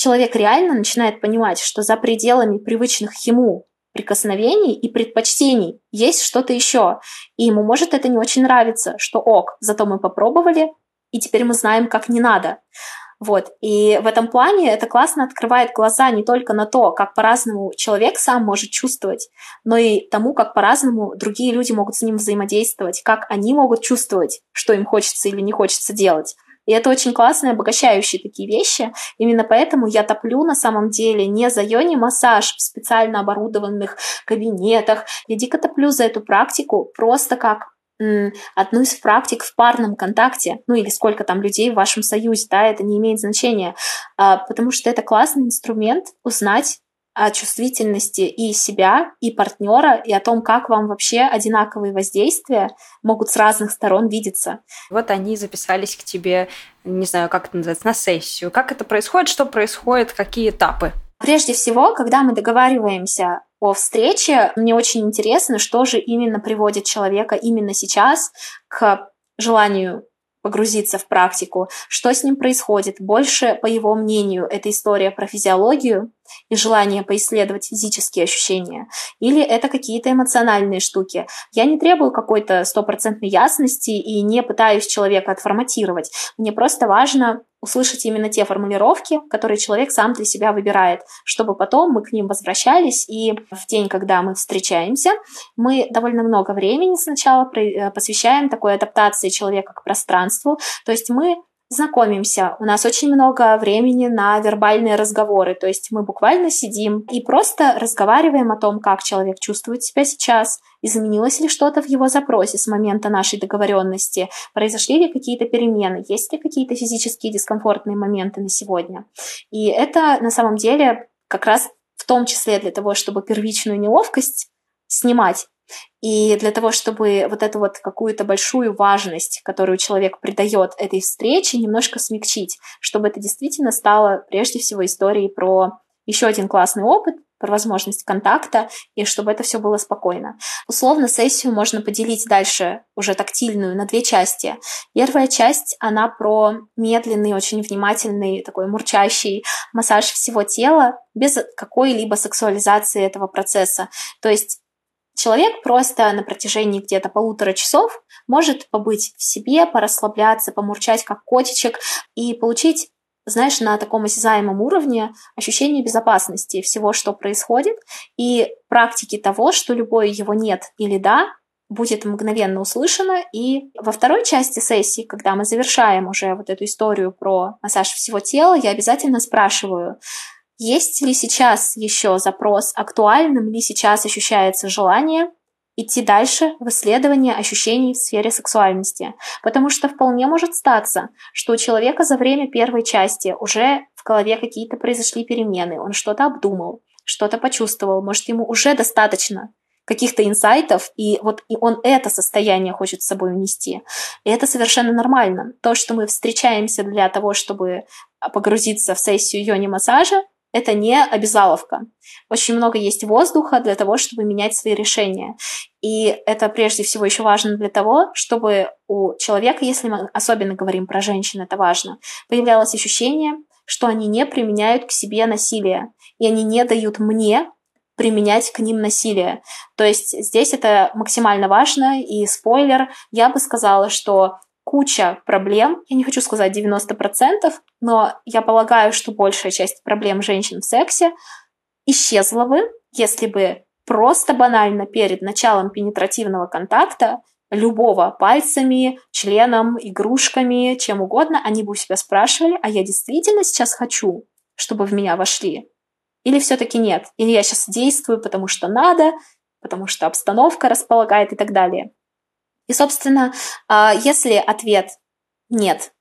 человек реально начинает понимать, что за пределами привычных ему прикосновений и предпочтений есть что-то еще. И ему может это не очень нравиться, что ок, зато мы попробовали, и теперь мы знаем, как не надо. Вот. И в этом плане это классно открывает глаза не только на то, как по-разному человек сам может чувствовать, но и тому, как по-разному другие люди могут с ним взаимодействовать, как они могут чувствовать, что им хочется или не хочется делать. И это очень классные, обогащающие такие вещи. Именно поэтому я топлю на самом деле не за йони-массаж в специально оборудованных кабинетах. Я дико топлю за эту практику просто как одну из практик в парном контакте, ну или сколько там людей в вашем союзе, да, это не имеет значения, а, потому что это классный инструмент узнать о чувствительности и себя, и партнера, и о том, как вам вообще одинаковые воздействия могут с разных сторон видеться. Вот они записались к тебе, не знаю, как это называется, на сессию. Как это происходит, что происходит, какие этапы? Прежде всего, когда мы договариваемся о встрече, мне очень интересно, что же именно приводит человека именно сейчас к желанию погрузиться в практику, что с ним происходит. Больше, по его мнению, это история про физиологию и желание поисследовать физические ощущения, или это какие-то эмоциональные штуки. Я не требую какой-то стопроцентной ясности и не пытаюсь человека отформатировать. Мне просто важно услышать именно те формулировки, которые человек сам для себя выбирает, чтобы потом мы к ним возвращались, и в день, когда мы встречаемся, мы довольно много времени сначала э, посвящаем такой адаптации человека к пространству, то есть мы знакомимся. У нас очень много времени на вербальные разговоры, то есть мы буквально сидим и просто разговариваем о том, как человек чувствует себя сейчас, изменилось ли что-то в его запросе с момента нашей договоренности, произошли ли какие-то перемены, есть ли какие-то физические дискомфортные моменты на сегодня. И это на самом деле как раз в том числе для того, чтобы первичную неловкость снимать, и для того, чтобы вот эту вот какую-то большую важность, которую человек придает этой встрече, немножко смягчить, чтобы это действительно стало прежде всего историей про еще один классный опыт, про возможность контакта, и чтобы это все было спокойно. Условно сессию можно поделить дальше, уже тактильную, на две части. Первая часть, она про медленный, очень внимательный, такой мурчащий массаж всего тела, без какой-либо сексуализации этого процесса. То есть Человек просто на протяжении где-то полутора часов может побыть в себе, порасслабляться, помурчать как котичек и получить знаешь, на таком осязаемом уровне ощущение безопасности всего, что происходит, и практики того, что любое его нет или да, будет мгновенно услышано. И во второй части сессии, когда мы завершаем уже вот эту историю про массаж всего тела, я обязательно спрашиваю, есть ли сейчас еще запрос, актуальным ли сейчас ощущается желание идти дальше в исследование ощущений в сфере сексуальности. Потому что вполне может статься, что у человека за время первой части уже в голове какие-то произошли перемены, он что-то обдумал, что-то почувствовал, может, ему уже достаточно каких-то инсайтов, и вот и он это состояние хочет с собой унести. И это совершенно нормально. То, что мы встречаемся для того, чтобы погрузиться в сессию йони-массажа, это не обязаловка. Очень много есть воздуха для того, чтобы менять свои решения. И это прежде всего еще важно для того, чтобы у человека, если мы особенно говорим про женщин, это важно, появлялось ощущение, что они не применяют к себе насилие, и они не дают мне применять к ним насилие. То есть здесь это максимально важно, и спойлер, я бы сказала, что куча проблем, я не хочу сказать 90%, но я полагаю, что большая часть проблем женщин в сексе исчезла бы, если бы просто банально перед началом пенетративного контакта любого пальцами, членом, игрушками, чем угодно, они бы у себя спрашивали, а я действительно сейчас хочу, чтобы в меня вошли? Или все-таки нет? Или я сейчас действую, потому что надо, потому что обстановка располагает и так далее. И, собственно, а, если ответ нет,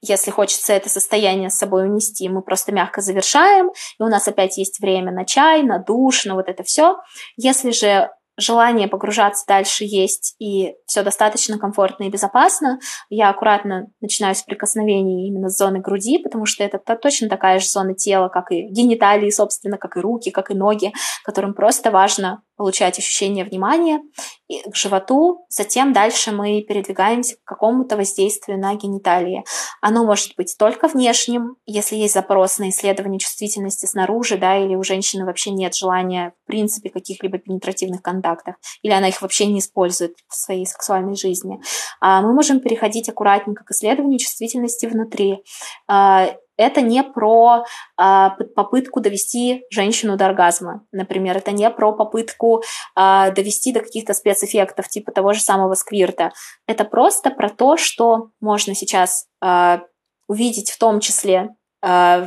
если хочется это состояние с собой унести, мы просто мягко завершаем, и у нас опять есть время на чай, на душ, на вот это все. Если же желание погружаться дальше есть, и все достаточно комфортно и безопасно. Я аккуратно начинаю с прикосновений именно с зоны груди, потому что это точно такая же зона тела, как и гениталии, собственно, как и руки, как и ноги, которым просто важно получать ощущение внимания к животу. Затем дальше мы передвигаемся к какому-то воздействию на гениталии. Оно может быть только внешним, если есть запрос на исследование чувствительности снаружи, да, или у женщины вообще нет желания в принципе каких-либо пенетративных контактов, или она их вообще не использует в своей сексуальной жизни. А мы можем переходить аккуратненько к исследованию чувствительности внутри а, это не про а, попытку довести женщину до оргазма, например, это не про попытку а, довести до каких-то спецэффектов типа того же самого сквирта. Это просто про то, что можно сейчас а, увидеть в том числе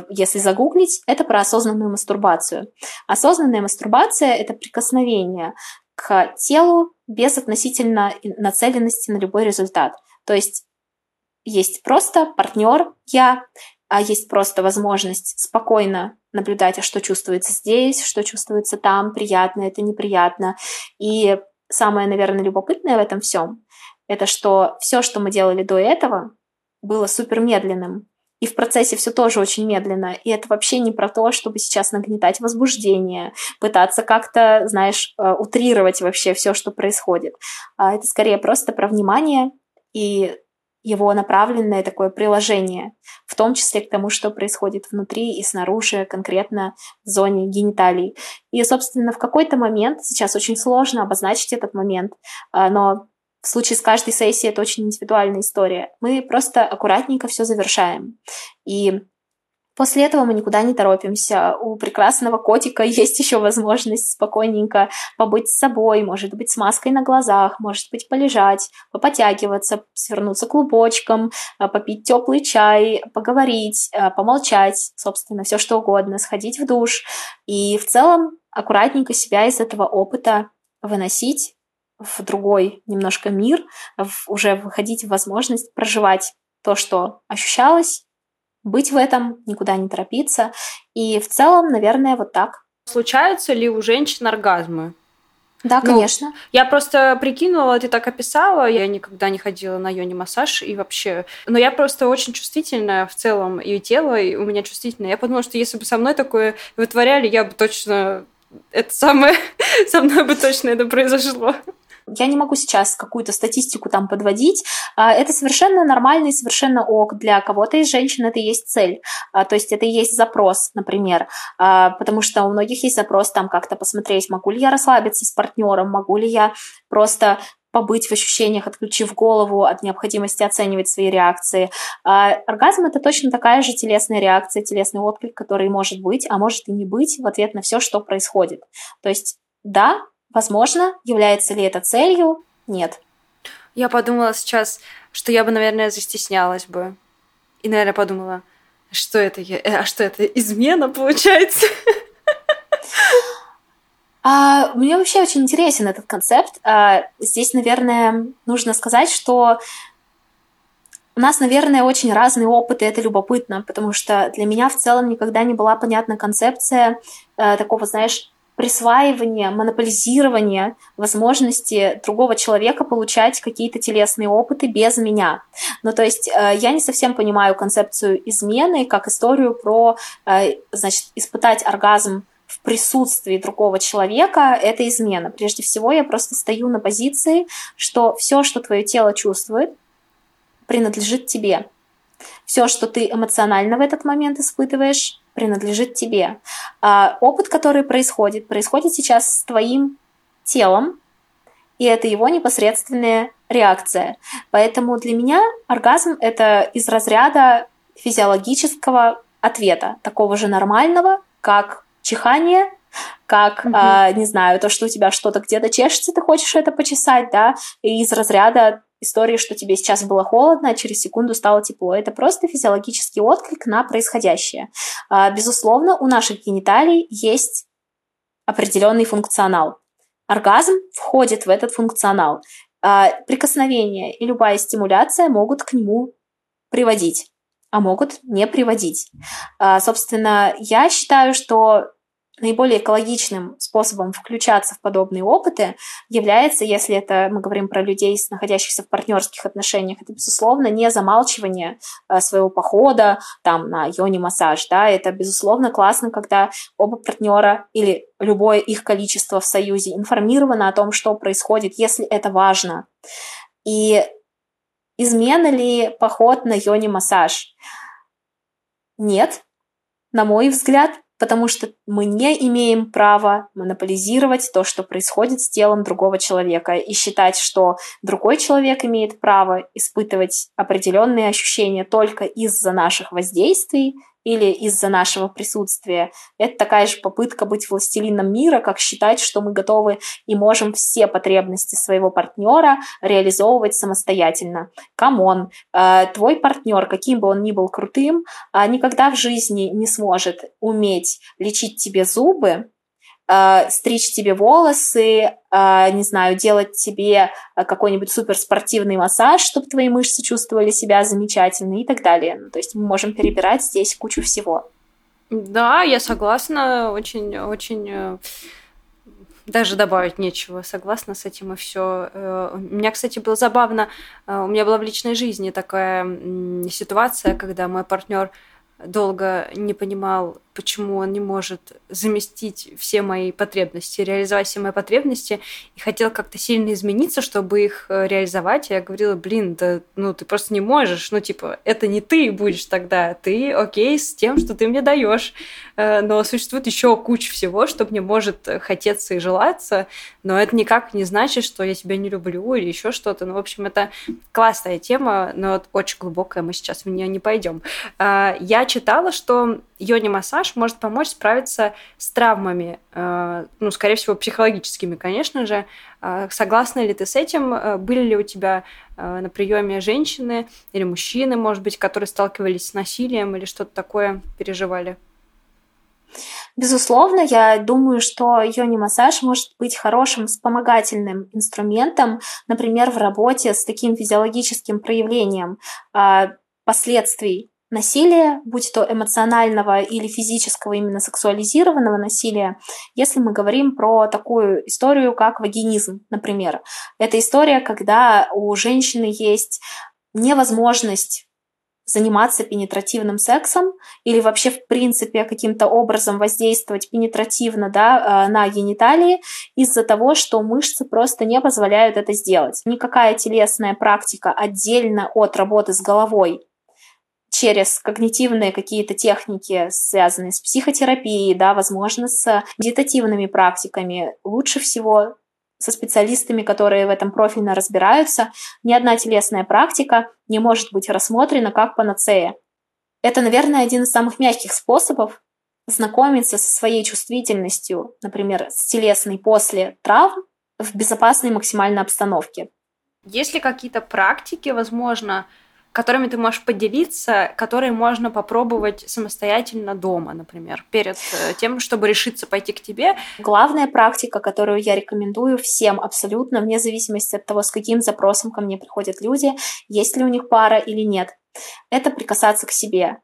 если загуглить, это про осознанную мастурбацию. Осознанная мастурбация – это прикосновение к телу без относительно нацеленности на любой результат. То есть есть просто партнер я, а есть просто возможность спокойно наблюдать, а что чувствуется здесь, что чувствуется там, приятно это, неприятно. И самое, наверное, любопытное в этом всем, это что все, что мы делали до этого, было супер медленным. И в процессе все тоже очень медленно. И это вообще не про то, чтобы сейчас нагнетать возбуждение, пытаться как-то, знаешь, э, утрировать вообще все, что происходит. А это скорее просто про внимание и его направленное такое приложение, в том числе к тому, что происходит внутри и снаружи, конкретно в зоне гениталий. И, собственно, в какой-то момент, сейчас очень сложно обозначить этот момент, а, но в случае с каждой сессией это очень индивидуальная история. Мы просто аккуратненько все завершаем. И После этого мы никуда не торопимся. У прекрасного котика есть еще возможность спокойненько побыть с собой, может быть, с маской на глазах, может быть, полежать, попотягиваться, свернуться клубочком, а, попить теплый чай, поговорить, а, помолчать, собственно, все что угодно, сходить в душ. И в целом аккуратненько себя из этого опыта выносить в другой немножко мир, уже выходить в возможность проживать то, что ощущалось, быть в этом, никуда не торопиться. И в целом, наверное, вот так. Случаются ли у женщин оргазмы? Да, ну, конечно. Я просто прикинула, ты так описала, я никогда не ходила на йони массаж и вообще. Но я просто очень чувствительная в целом, и тело и у меня чувствительное. Я подумала, что если бы со мной такое вытворяли, я бы точно это самое со мной бы точно это произошло. Я не могу сейчас какую-то статистику там подводить. А, это совершенно нормально и совершенно ок. Для кого-то из женщин это и есть цель. А, то есть это и есть запрос, например. А, потому что у многих есть запрос там как-то посмотреть, могу ли я расслабиться с партнером, могу ли я просто побыть в ощущениях, отключив голову от необходимости оценивать свои реакции. А оргазм это точно такая же телесная реакция, телесный отклик, который может быть, а может и не быть в ответ на все, что происходит. То есть да, Возможно, является ли это целью? Нет. Я подумала сейчас, что я бы, наверное, застеснялась бы. И, наверное, подумала, что это, а что это измена получается? А, мне вообще очень интересен этот концепт. А, здесь, наверное, нужно сказать, что у нас, наверное, очень разные опыты, это любопытно, потому что для меня в целом никогда не была понятна концепция э, такого, знаешь, присваивание, монополизирование возможности другого человека получать какие-то телесные опыты без меня. Ну, то есть э, я не совсем понимаю концепцию измены как историю про, э, значит, испытать оргазм в присутствии другого человека, это измена. Прежде всего, я просто стою на позиции, что все, что твое тело чувствует, принадлежит тебе. Все, что ты эмоционально в этот момент испытываешь, принадлежит тебе. А опыт, который происходит, происходит сейчас с твоим телом, и это его непосредственная реакция. Поэтому для меня оргазм — это из разряда физиологического ответа, такого же нормального, как чихание, как, mm-hmm. а, не знаю, то, что у тебя что-то где-то чешется, ты хочешь это почесать, да, и из разряда истории, что тебе сейчас было холодно, а через секунду стало тепло. Это просто физиологический отклик на происходящее. А, безусловно, у наших гениталий есть определенный функционал. Оргазм входит в этот функционал. А, прикосновение и любая стимуляция могут к нему приводить, а могут не приводить. А, собственно, я считаю, что наиболее экологичным способом включаться в подобные опыты является, если это мы говорим про людей, находящихся в партнерских отношениях, это, безусловно, не замалчивание э, своего похода там, на йони-массаж. Да? Это, безусловно, классно, когда оба партнера или любое их количество в союзе информировано о том, что происходит, если это важно. И измена ли поход на йони-массаж? Нет, на мой взгляд, потому что мы не имеем права монополизировать то, что происходит с телом другого человека, и считать, что другой человек имеет право испытывать определенные ощущения только из-за наших воздействий, или из-за нашего присутствия. Это такая же попытка быть властелином мира, как считать, что мы готовы и можем все потребности своего партнера реализовывать самостоятельно. Come on, э, твой партнер, каким бы он ни был крутым, э, никогда в жизни не сможет уметь лечить тебе зубы, э, стричь тебе волосы, э, не знаю, делать тебе э, какой-нибудь суперспортивный массаж, чтобы твои мышцы чувствовали себя замечательно и так далее. Ну, то есть мы можем перебирать здесь кучу всего. Да, я согласна, очень, очень э, даже добавить нечего, согласна с этим и все. Э, у меня, кстати, было забавно, у меня была в личной жизни такая ситуация, когда мой партнер долго не понимал, почему он не может заместить все мои потребности, реализовать все мои потребности, и хотел как-то сильно измениться, чтобы их э, реализовать. Я говорила, блин, да ну ты просто не можешь, ну типа, это не ты будешь тогда, ты окей с тем, что ты мне даешь. Э, но существует еще куча всего, что мне может хотеться и желаться, но это никак не значит, что я тебя не люблю или еще что-то. Ну, в общем, это классная тема, но очень глубокая, мы сейчас в нее не пойдем. Э, я читала, что йони-массаж может помочь справиться с травмами, э, ну, скорее всего, психологическими, конечно же. Э, согласна ли ты с этим? Э, были ли у тебя на приеме женщины или мужчины, может быть, которые сталкивались с насилием или что-то такое переживали? Безусловно, я думаю, что йони-массаж может быть хорошим вспомогательным инструментом, например, в работе с таким физиологическим проявлением последствий насилия, будь то эмоционального или физического, именно сексуализированного насилия, если мы говорим про такую историю, как вагинизм, например. Это история, когда у женщины есть невозможность заниматься пенетративным сексом или вообще в принципе каким-то образом воздействовать пенетративно да, э, на гениталии из-за того, что мышцы просто не позволяют это сделать. Никакая телесная практика отдельно от работы с головой через когнитивные какие-то техники, связанные с психотерапией, да, возможно, с медитативными практиками. Лучше всего со специалистами, которые в этом профильно разбираются, ни одна телесная практика не может быть рассмотрена как панацея. Это, наверное, один из самых мягких способов знакомиться со своей чувствительностью, например, с телесной после травм в безопасной максимальной обстановке. Есть ли какие-то практики, возможно, которыми ты можешь поделиться, которые можно попробовать самостоятельно дома, например, перед э, тем, чтобы решиться пойти к тебе. Главная практика, которую я рекомендую всем абсолютно, вне зависимости от того, с каким запросом ко мне приходят люди, есть ли у них пара или нет, это прикасаться к себе.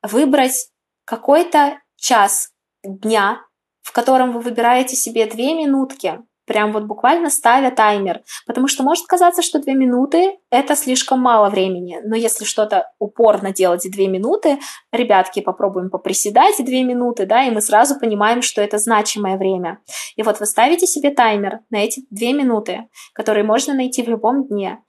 Выбрать какой-то час дня, в котором вы выбираете себе две минутки, прям вот буквально ставя таймер, потому что может казаться, что две минуты — это слишком мало времени, но если что-то упорно делать две минуты, ребятки, попробуем поприседать две минуты, да, и мы сразу понимаем, что это значимое время. И вот вы ставите себе таймер на эти две минуты, которые можно найти в любом дне.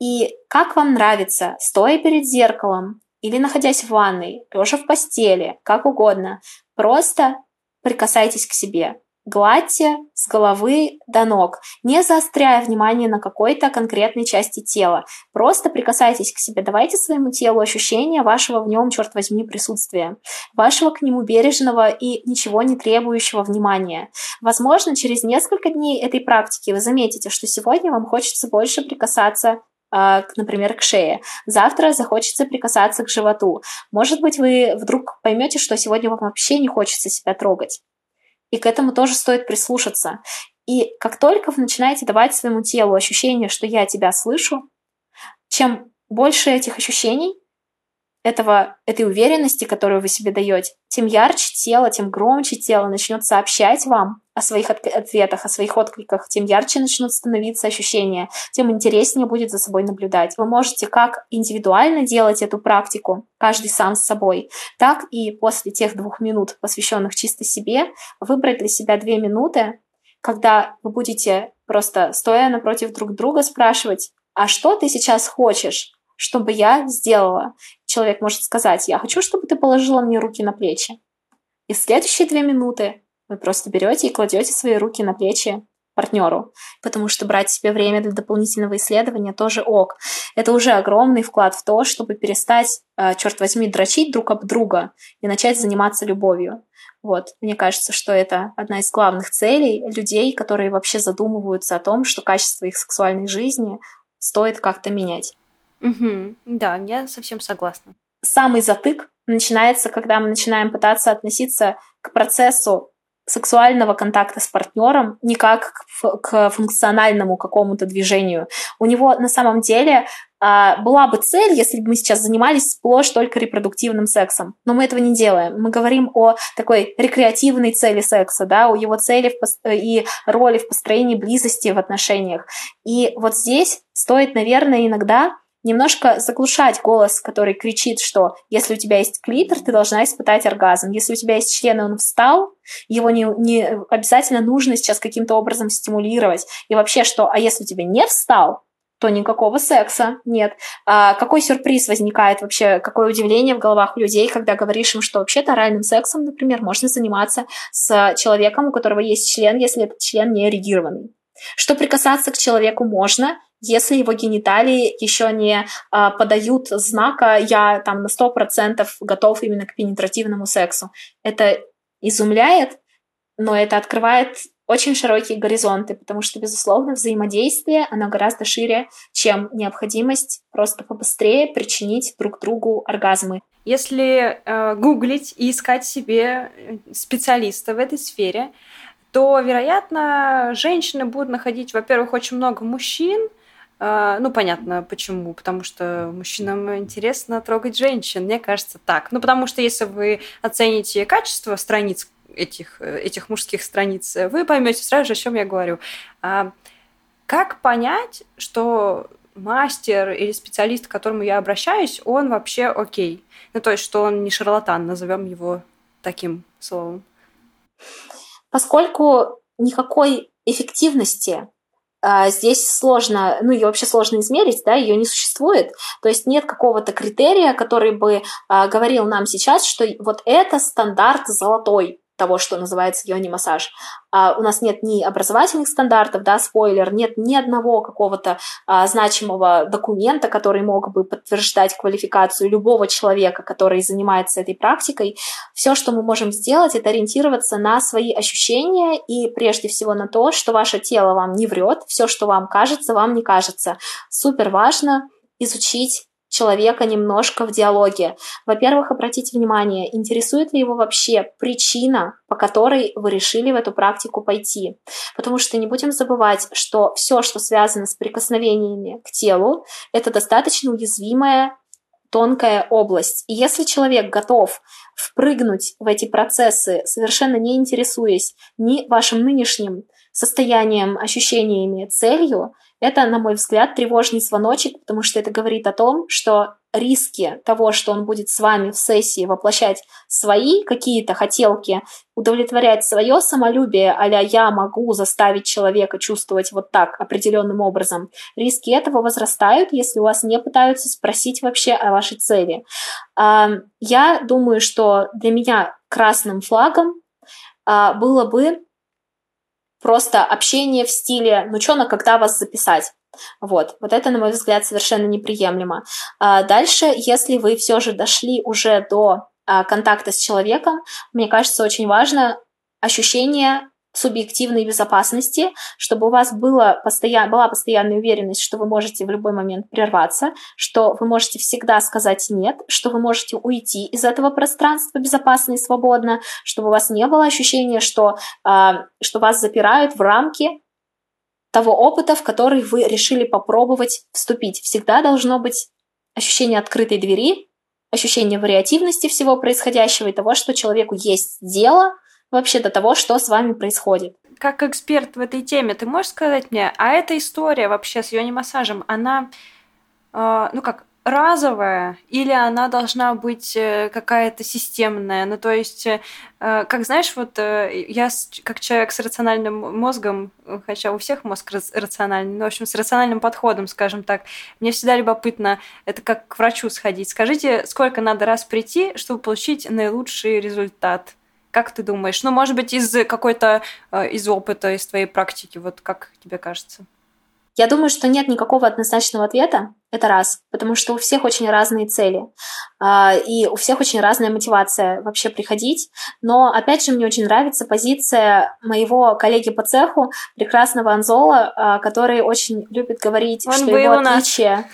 И как вам нравится, стоя перед зеркалом или находясь в ванной, лежа в постели, как угодно, просто прикасайтесь к себе гладьте с головы до ног, не заостряя внимание на какой-то конкретной части тела. Просто прикасайтесь к себе, давайте своему телу ощущение вашего в нем, черт возьми, присутствия, вашего к нему бережного и ничего не требующего внимания. Возможно, через несколько дней этой практики вы заметите, что сегодня вам хочется больше прикасаться а, например, к шее. Завтра захочется прикасаться к животу. Может быть, вы вдруг поймете, что сегодня вам вообще не хочется себя трогать. И к этому тоже стоит прислушаться. И как только вы начинаете давать своему телу ощущение, что я тебя слышу, чем больше этих ощущений, этого, этой уверенности, которую вы себе даете, тем ярче тело, тем громче тело начнет сообщать вам о своих ответах, о своих откликах, тем ярче начнут становиться ощущения, тем интереснее будет за собой наблюдать. Вы можете как индивидуально делать эту практику, каждый сам с собой, так и после тех двух минут, посвященных чисто себе, выбрать для себя две минуты, когда вы будете просто стоя напротив друг друга спрашивать, а что ты сейчас хочешь? Чтобы я сделала. Человек может сказать, я хочу, чтобы ты положила мне руки на плечи. И в следующие две минуты вы просто берете и кладете свои руки на плечи партнеру, потому что брать себе время для дополнительного исследования тоже ок. Это уже огромный вклад в то, чтобы перестать, э, черт возьми, дрочить друг об друга и начать заниматься любовью. Вот, мне кажется, что это одна из главных целей людей, которые вообще задумываются о том, что качество их сексуальной жизни стоит как-то менять. Угу. Да, я совсем согласна. Самый затык начинается, когда мы начинаем пытаться относиться к процессу сексуального контакта с партнером не как к, функциональному какому-то движению. У него на самом деле а, была бы цель, если бы мы сейчас занимались сплошь только репродуктивным сексом. Но мы этого не делаем. Мы говорим о такой рекреативной цели секса, да, о его цели и роли в построении близости в отношениях. И вот здесь стоит, наверное, иногда немножко заглушать голос, который кричит, что если у тебя есть клитор, ты должна испытать оргазм. Если у тебя есть член, и он встал, его не, не обязательно нужно сейчас каким-то образом стимулировать. И вообще, что, а если у тебя не встал, то никакого секса нет. А какой сюрприз возникает вообще, какое удивление в головах людей, когда говоришь им, что вообще-то оральным сексом, например, можно заниматься с человеком, у которого есть член, если этот член не эрегированный. Что прикасаться к человеку можно, если его гениталии еще не а, подают знака «я там на сто процентов готов именно к пенетративному сексу». Это изумляет, но это открывает очень широкие горизонты, потому что, безусловно, взаимодействие, оно гораздо шире, чем необходимость просто побыстрее причинить друг другу оргазмы. Если э, гуглить и искать себе э, специалиста в этой сфере, то, вероятно, женщины будут находить, во-первых, очень много мужчин, ну, понятно, почему. Потому что мужчинам интересно трогать женщин, мне кажется, так. Ну, потому что если вы оцените качество страниц этих, этих мужских страниц, вы поймете сразу же, о чем я говорю. А, как понять, что мастер или специалист, к которому я обращаюсь, он вообще окей? Ну, то есть, что он не шарлатан, назовем его таким словом. Поскольку никакой эффективности а, здесь сложно, ну, ее вообще сложно измерить, да, ее не существует. То есть нет какого-то критерия, который бы а, говорил нам сейчас, что вот это стандарт золотой того, что называется йони-массаж. А у нас нет ни образовательных стандартов, да, спойлер, нет ни одного какого-то а, значимого документа, который мог бы подтверждать квалификацию любого человека, который занимается этой практикой. Все, что мы можем сделать, это ориентироваться на свои ощущения и прежде всего на то, что ваше тело вам не врет, все, что вам кажется, вам не кажется. Супер важно изучить человека немножко в диалоге. Во-первых, обратите внимание, интересует ли его вообще причина, по которой вы решили в эту практику пойти. Потому что не будем забывать, что все, что связано с прикосновениями к телу, это достаточно уязвимая тонкая область. И если человек готов впрыгнуть в эти процессы, совершенно не интересуясь ни вашим нынешним состоянием, ощущениями, целью, это, на мой взгляд, тревожный звоночек, потому что это говорит о том, что риски того, что он будет с вами в сессии воплощать свои какие-то хотелки, удовлетворять свое самолюбие, а я могу заставить человека чувствовать вот так определенным образом, риски этого возрастают, если у вас не пытаются спросить вообще о вашей цели. Я думаю, что для меня красным флагом а, было бы просто общение в стиле «ну чё, на когда вас записать?» Вот, вот это, на мой взгляд, совершенно неприемлемо. А дальше, если вы все же дошли уже до а, контакта с человеком, мне кажется, очень важно ощущение субъективной безопасности, чтобы у вас было постоян, была постоянная уверенность, что вы можете в любой момент прерваться, что вы можете всегда сказать «нет», что вы можете уйти из этого пространства безопасно и свободно, чтобы у вас не было ощущения, что, э, что вас запирают в рамки того опыта, в который вы решили попробовать вступить. Всегда должно быть ощущение открытой двери, ощущение вариативности всего происходящего и того, что человеку есть дело – вообще до того, что с вами происходит. Как эксперт в этой теме, ты можешь сказать мне, а эта история вообще с йони-массажем, она, э, ну как, разовая или она должна быть э, какая-то системная? Ну, то есть, э, как знаешь, вот э, я как человек с рациональным мозгом, хотя у всех мозг рациональный, но, в общем, с рациональным подходом, скажем так, мне всегда любопытно, это как к врачу сходить. Скажите, сколько надо раз прийти, чтобы получить наилучший результат? Как ты думаешь? Ну, может быть, из какой-то э, из опыта, из твоей практики, вот как тебе кажется? Я думаю, что нет никакого однозначного ответа. Это раз, потому что у всех очень разные цели, а, и у всех очень разная мотивация вообще приходить. Но, опять же, мне очень нравится позиция моего коллеги по цеху, прекрасного Анзола, а, который очень любит говорить, он что его отличие...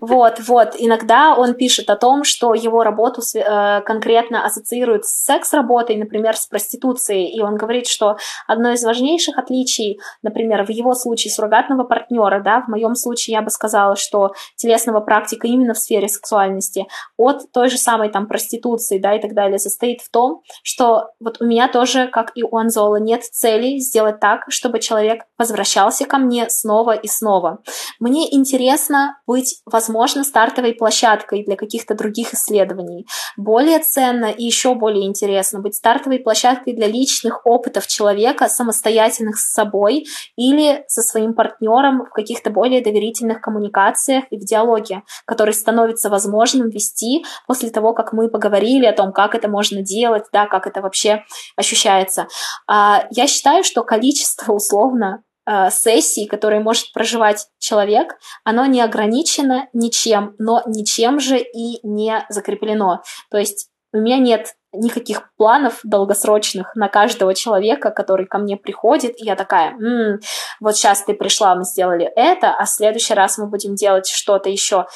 Вот, вот. Иногда он пишет о том, что его работу э, конкретно ассоциирует с секс-работой, например, с проституцией. И он говорит, что одно из важнейших отличий, например, в его случае суррогатного партнера, да, в моем случае я бы сказала, что телесного практика именно в сфере сексуальности от той же самой там проституции, да, и так далее, состоит в том, что вот у меня тоже, как и у Анзола, нет цели сделать так, чтобы человек возвращался ко мне снова и снова. Мне интересно быть, возможно, стартовой площадкой для каких-то других исследований. Более ценно и еще более интересно быть стартовой площадкой для личных опытов человека, самостоятельных с собой или со своим партнером в каких-то более доверительных коммуникациях и в диалоге, который становится возможным вести после того, как мы поговорили о том, как это можно делать, да, как это вообще ощущается. А, я считаю, что количество условно а, сессий, которые может проживать человек, оно не ограничено ничем, но ничем же и не закреплено. То есть у меня нет никаких планов долгосрочных на каждого человека, который ко мне приходит, и я такая, м-м, вот сейчас ты пришла, мы сделали это, а в следующий раз мы будем делать что-то еще.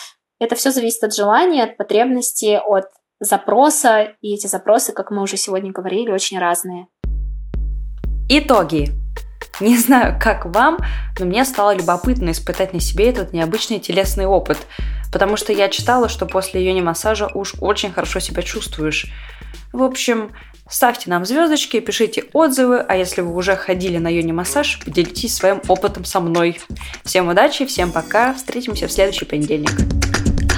Это все зависит от желания, от потребности, от запроса, и эти запросы, как мы уже сегодня говорили, очень разные. Итоги. Не знаю, как вам, но мне стало любопытно испытать на себе этот необычный телесный опыт, Потому что я читала, что после йони массажа уж очень хорошо себя чувствуешь. В общем, ставьте нам звездочки, пишите отзывы, а если вы уже ходили на йони массаж, поделитесь своим опытом со мной. Всем удачи, всем пока, встретимся в следующий понедельник.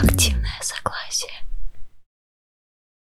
Активное согласие.